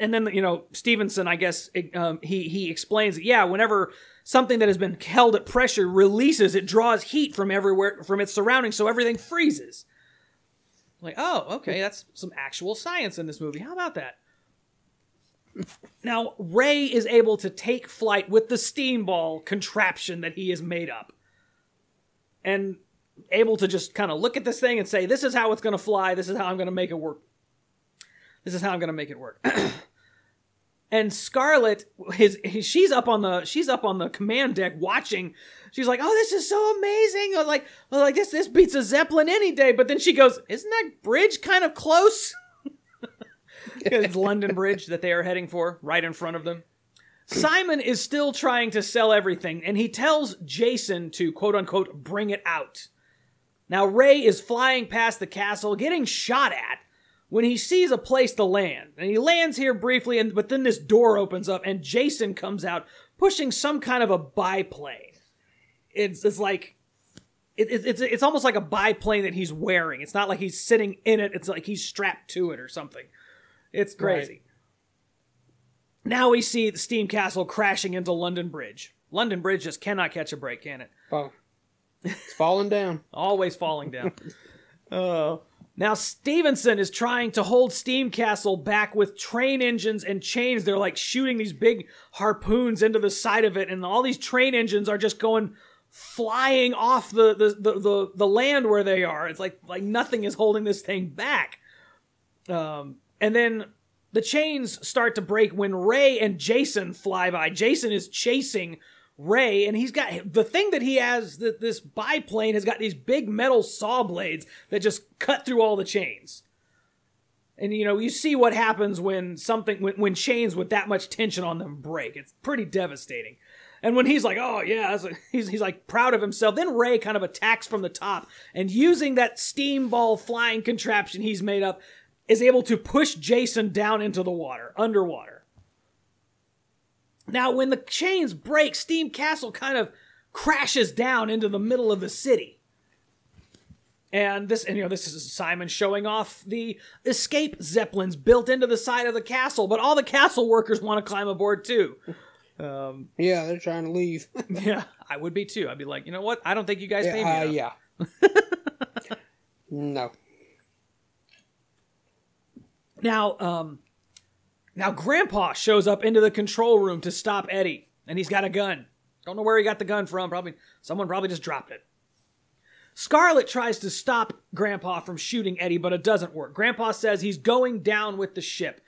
and then you know Stephenson, I guess um, he he explains that yeah, whenever something that has been held at pressure releases, it draws heat from everywhere from its surroundings, so everything freezes. Like, oh, okay, that's some actual science in this movie. How about that? Now Ray is able to take flight with the steam ball contraption that he has made up, and able to just kind of look at this thing and say, "This is how it's going to fly. This is how I'm going to make it work. This is how I'm going to make it work." [clears throat] and Scarlett, his, his she's up on the she's up on the command deck watching. She's like, "Oh, this is so amazing!" I was like, well, like this this beats a zeppelin any day. But then she goes, "Isn't that bridge kind of close?" [laughs] it's London Bridge that they are heading for, right in front of them. Simon is still trying to sell everything, and he tells Jason to quote unquote bring it out. Now Ray is flying past the castle, getting shot at when he sees a place to land. And he lands here briefly, and but then this door opens up, and Jason comes out pushing some kind of a biplane. It's it's like it, it, it's it's almost like a biplane that he's wearing. It's not like he's sitting in it. It's like he's strapped to it or something. It's crazy. Now we see the Steam Castle crashing into London Bridge. London Bridge just cannot catch a break, can it? Oh, it's falling down. [laughs] Always falling down. [laughs] Oh. Now Stephenson is trying to hold Steam Castle back with train engines and chains. They're like shooting these big harpoons into the side of it, and all these train engines are just going flying off the the, the, the, the land where they are. It's like like nothing is holding this thing back. Um, and then the chains start to break when Ray and Jason fly by. Jason is chasing Ray, and he's got the thing that he has. That this biplane has got these big metal saw blades that just cut through all the chains. And you know, you see what happens when something when, when chains with that much tension on them break. It's pretty devastating. And when he's like, "Oh yeah," he's he's like proud of himself. Then Ray kind of attacks from the top, and using that steam ball flying contraption he's made up, is able to push Jason down into the water, underwater. Now, when the chains break, Steam Castle kind of crashes down into the middle of the city. And this, and you know, this is Simon showing off the escape zeppelins built into the side of the castle, but all the castle workers want to climb aboard too. [laughs] Yeah, they're trying to leave. [laughs] Yeah, I would be too. I'd be like, you know what? I don't think you guys pay me. uh, yeah. [laughs] no. Now, um, now Grandpa shows up into the control room to stop Eddie, and he's got a gun. Don't know where he got the gun from. Probably someone probably just dropped it. Scarlett tries to stop Grandpa from shooting Eddie, but it doesn't work. Grandpa says he's going down with the ship,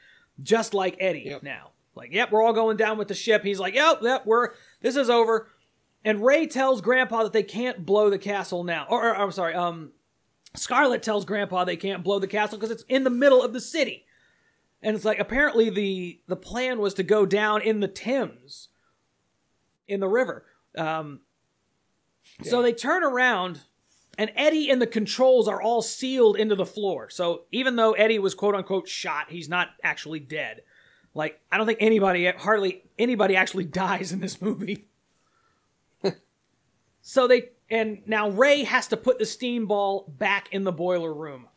just like Eddie Yep. now. Like, yep, we're all going down with the ship. He's like, yep, yep, we're this is over. And Ray tells Grandpa that they can't blow the castle now. Or, or I'm sorry, um, Scarlett tells Grandpa they can't blow the castle because it's in the middle of the city. And it's like apparently the the plan was to go down in the Thames, in the river. Um, So they turn around, and Eddie and the controls are all sealed into the floor. So even though Eddie was quote unquote shot, he's not actually dead. Like I don't think anybody, hardly anybody, actually [laughs] dies in this movie. [laughs] so they and now Ray has to put the steam ball back in the boiler room.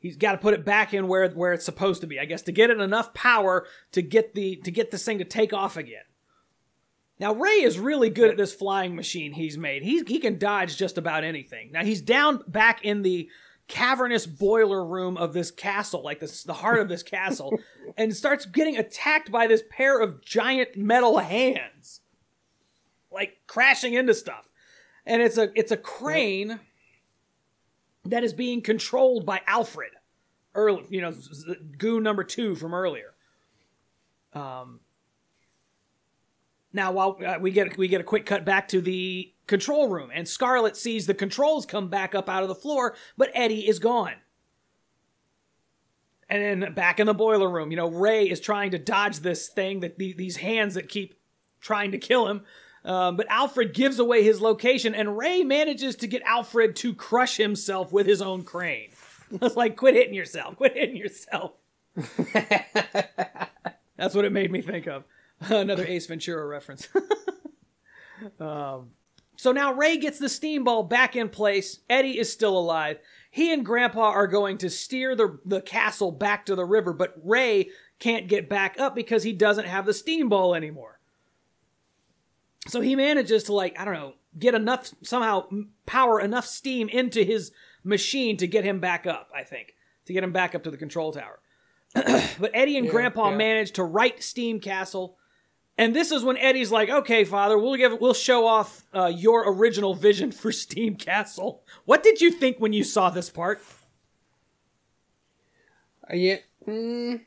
He's got to put it back in where where it's supposed to be, I guess, to get it enough power to get the to get this thing to take off again. Now Ray is really good at this flying machine he's made. He he can dodge just about anything. Now he's down back in the cavernous boiler room of this castle, like this the heart of this castle, [laughs] and starts getting attacked by this pair of giant metal hands, like crashing into stuff. And it's a it's a crane that is being controlled by Alfred, early, you know, goon number two from earlier. Um. Now, while uh, we get we get a quick cut back to the control room, and Scarlett sees the controls come back up out of the floor, but Eddie is gone. And then back in the boiler room, you know, Ray is trying to dodge this thing that the, these hands that keep trying to kill him. Um, but Alfred gives away his location, and Ray manages to get Alfred to crush himself with his own crane. [laughs] It's like, quit hitting yourself, quit hitting yourself. [laughs] That's what it made me think of. [laughs] Another Ace Ventura reference. um, so now Ray gets the steam ball back in place. Eddie is still alive. He and Grandpa are going to steer the, the castle back to the river, but Ray can't get back up because he doesn't have the steam ball anymore. So he manages to, like, I don't know, get enough, somehow power enough steam into his machine to get him back up, I think, to get him back up to the control tower. [clears throat] but Eddie and Grandpa yeah. manage to right Steam Castle. And this is when Eddie's like, "Okay, Father, we'll give, we'll show off uh, your original vision for Steam Castle." What did you think when you saw this part? Uh, yeah. Mm,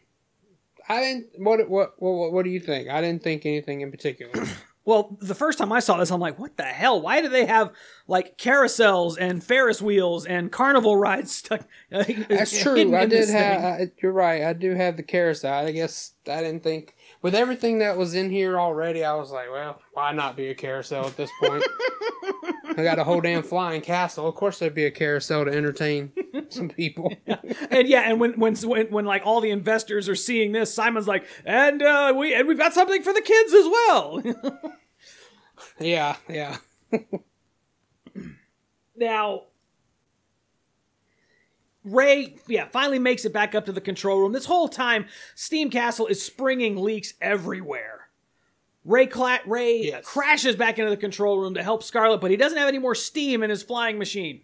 I didn't. What, what what what do you think? I didn't think anything in particular. [clears throat] Well, the first time I saw this, I'm like, "What the hell? Why do they have like carousels and Ferris wheels and carnival rides stuck?" [laughs] That's true. I did have. I, you're right. I do have the carousel. I guess I didn't think with everything that was in here already. I was like, well, why not be a carousel at this point? [laughs] I got a whole damn flying castle. Of course, there'd be a carousel to entertain [laughs] some people. and yeah, and when, when when when like all the investors are seeing this, Simon's like, "And uh, we and we've got something for the kids as well." [laughs] yeah, yeah. Now, Ray, yeah, finally makes it back up to the control room. This whole time, Steam Castle is springing leaks everywhere. Ray, cla- Ray Yes. crashes back into the control room to help Scarlett, but he doesn't have any more steam in his flying machine.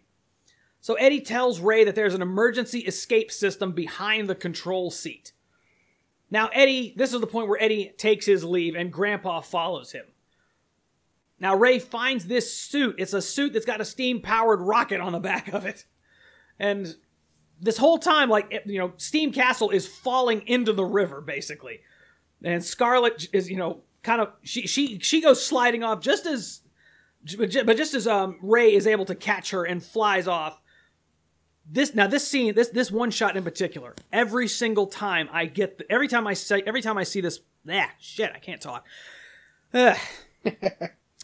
So Eddie tells Ray that there's an emergency escape system behind the control seat. Now, Eddie, this is the point where Eddie takes his leave and Grandpa follows him. Now, Ray finds this suit. It's a suit that's got a steam powered rocket on the back of it. And this whole time, like, you know, Steam Castle is falling into the river, basically. And Scarlett is, you know, kind of, she, she, she goes sliding off just as, but just as um, Ray is able to catch her and flies off. This now this scene this this one shot in particular every single time I get the, every time I say every time I see this ah shit I can't talk. [laughs]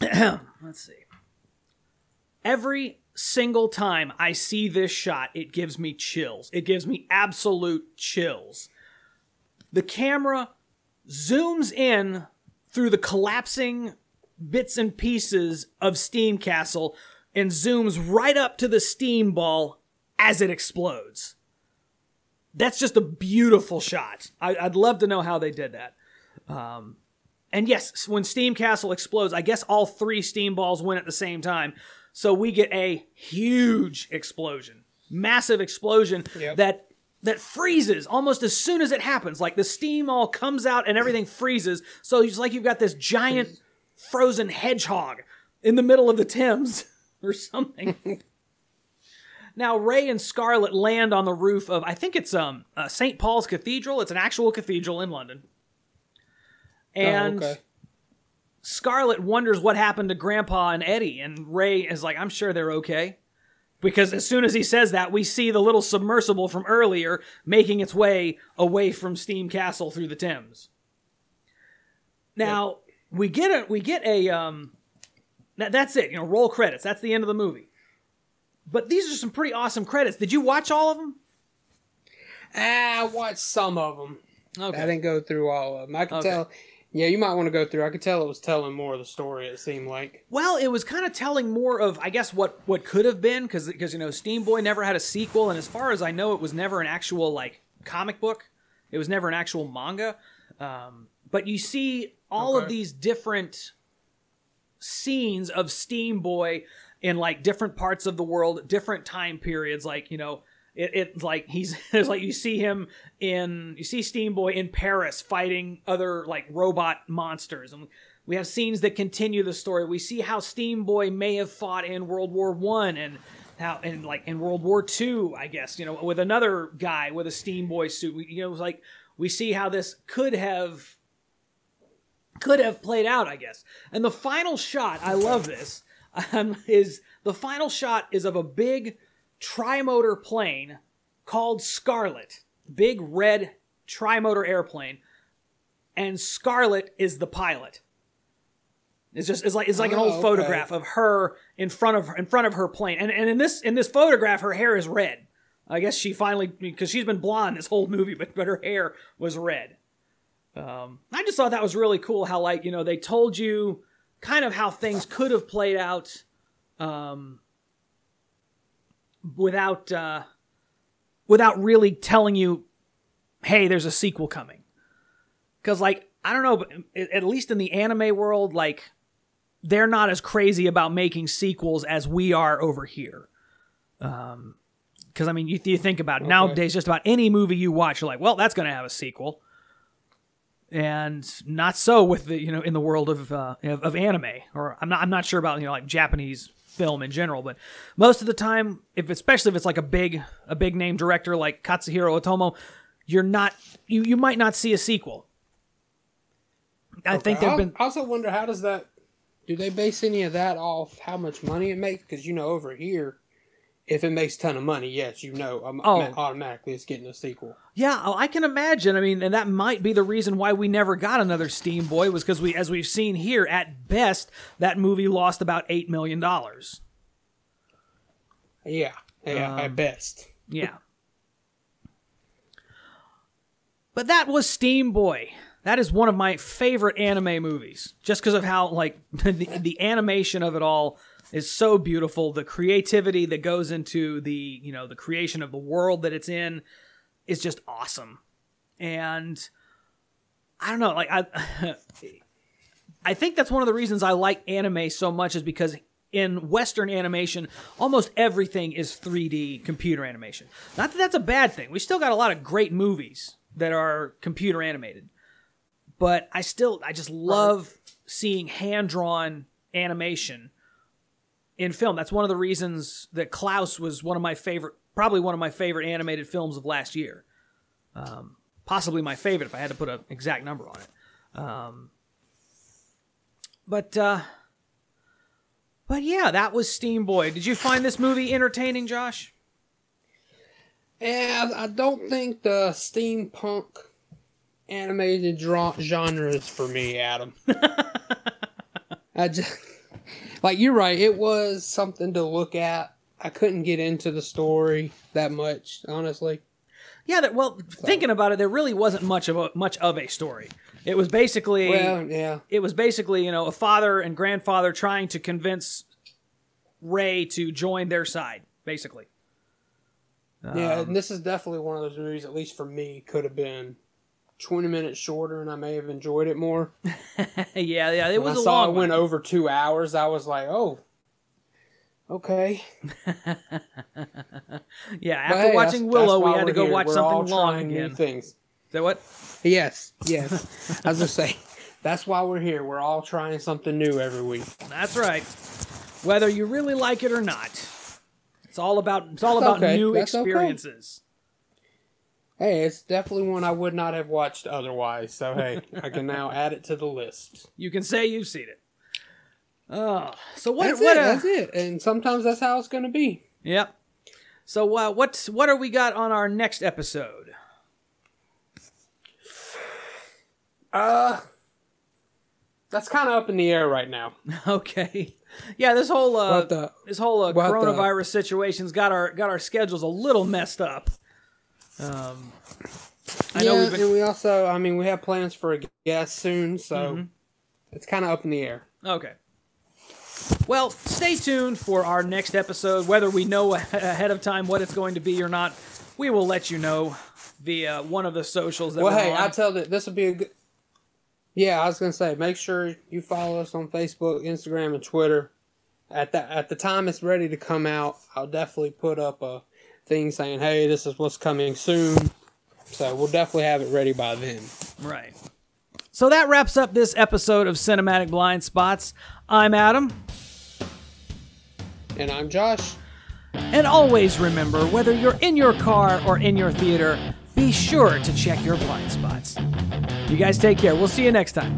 [clears throat] Let's see. Every single time I see this shot, it gives me chills. It gives me absolute chills. The camera zooms in through the collapsing bits and pieces of Steam Castle and zooms right up to the steam ball as it explodes. That's just a beautiful shot. I, would love to know how they did that. Um, and yes, when Steam Castle explodes, I guess all three steam balls went at the same time. So we get a huge explosion, massive explosion Yep. that that freezes almost as soon as it happens. Like the steam all comes out and everything freezes. So it's like you've got this giant frozen hedgehog in the middle of the Thames [laughs] or something. [laughs] now Ray and Scarlett land on the roof of I think it's um uh, St. Paul's Cathedral. It's an actual cathedral in London. And oh, okay. Scarlett wonders what happened to Grandpa and Eddie, and Ray is like, I'm sure they're okay. Because as soon as he says that, we see the little submersible from earlier making its way away from Steam Castle through the Thames. Now we get a we get a um that, that's it, you know, roll credits. That's the end of the movie. But these are some pretty awesome credits. Did you watch all of them? Ah, I watched some of them. Okay. I didn't go through all of them. I can Okay. tell. Yeah, you might want to go through. I could tell it was telling more of the story. It seemed like. Well, it was kind of telling more of, I guess, what what could have been, because because you know, Steam Boy never had a sequel, and as far as I know, it was never an actual like comic book. It was never an actual manga. Um, but you see all of these different scenes of Steam Boy in like different parts of the world, different time periods. Like you know, it, it's like he's [laughs] it's like you see him in you see Steam Boy in Paris fighting other like robot monsters, and we have scenes that continue the story. We see how Steam Boy may have fought in World War One and. How and like in World War Two, I guess you know, with another guy with a Steam Boy suit, we, you know, like we see how this could have could have played out, I guess. And the final shot, I love this, [laughs] um, is the final shot is of a big trimotor plane called Scarlett, big red trimotor airplane, and Scarlett is the pilot. It's just it's like it's like an Oh, old okay. photograph of her in front of in front of her plane, and and in this in this photograph, her hair is red. I guess she finally because she's been blonde this whole movie, [laughs] but but her hair was red. Um, I just thought that was really cool how like you know they told you kind of how things could have played out um, without uh, without really telling you, hey, there's a sequel coming. Because like I don't know, but at least in the anime world, like they're not as crazy about making sequels as we are over here. Um, because I mean, you, you think about it, nowadays, just about any movie you watch, you're like, well, that's going to have a sequel and not so with the you know in the world of uh, of, of anime or I'm not I'm not sure about you know like Japanese film in general but most of the time if especially if it's like a big a big name director like Katsuhiro Otomo you're not you you might not see a sequel I think Okay. there've I been I also wonder how does that? Do they base any of that off how much money it makes? Because you know over here, if it makes a ton of money, yes, you know um, Oh. automatically it's getting a sequel. Yeah, oh, I can imagine. I mean, and that might be the reason why we never got another Steam Boy was because we, as we've seen here, at best, that movie lost about eight million dollars. Yeah, yeah, Um, at best. Yeah. but that was Steam Boy. That is one of my favorite anime movies, just because of how like [laughs] the, the animation of it all is so beautiful. The creativity that goes into the you know the creation of the world that it's in is just awesome, and I don't know, like I. [laughs] I think that's one of the reasons I like anime so much is because in Western animation, almost everything is 3D computer animation. Not that that's a bad thing. We still got a lot of great movies that are computer animated, but I still I just love seeing hand drawn animation in film. That's one of the reasons that Klaus was one of my favorite, probably one of my favorite animated films of last year. Um, possibly my favorite if I had to put an exact number on it. Um, but uh, but yeah, that was Steam Boy. Did you find this movie entertaining, Josh? Yeah, I don't think the steampunk animated genre is for me, Adam. [laughs] I just like you're right. It was something to look at. I couldn't get into the story that much, honestly. Yeah, that well, thinking about it, there really wasn't much of a much of a story. It was basically Well, yeah, it was basically you know a father and grandfather trying to convince Ray to join their side, basically. yeah. And um, this is definitely one of those movies. At least for me, could have been twenty minutes shorter, and I may have enjoyed it more. [laughs] yeah, yeah, it When was I a saw long it went over two hours, I was like, oh, okay. [laughs] Yeah, after hey, watching that's- Willow, that's we had to go here. watch We're all something long again. Is that what? Yes, yes. [laughs] I was gonna say that's why we're here. We're all trying something new every week. That's right. Whether you really like it or not, it's all about it's all about okay. new That's okay. Hey, it's definitely one I would not have watched otherwise. So hey, I can now add it to the list. [laughs] You can say you've seen it. Oh, so what? That's what? it. uh, That's it. And sometimes that's how it's gonna be. Yep. So uh, what? What are we got on our next episode? Uh, that's kind of up in the air right now. [laughs] Okay. Yeah, this whole uh, the- this whole uh, the- coronavirus situation's got our got our schedules a little messed up. Um, I know yeah, been and we also, I mean, we have plans for a guest soon, so Mm-hmm. it's kind of up in the air. Okay. Well, stay tuned for our next episode. Whether we know [laughs] ahead of time what it's going to be or not, we will let you know via one of the socials that Well, hey, on. I tell that this would be a good. Yeah, I was gonna say, make sure you follow us on Facebook, Instagram, and Twitter. At the at the time it's ready to come out, I'll definitely put up a thing saying, "Hey, this is what's coming soon." So we'll definitely have it ready by then. right. So that wraps up this episode of Cinematic Blind Spots. I'm Adam, And I'm Josh. and always remember whether you're in your car or in your theater, be sure to check your blind spots. You guys take care. We'll see you next time.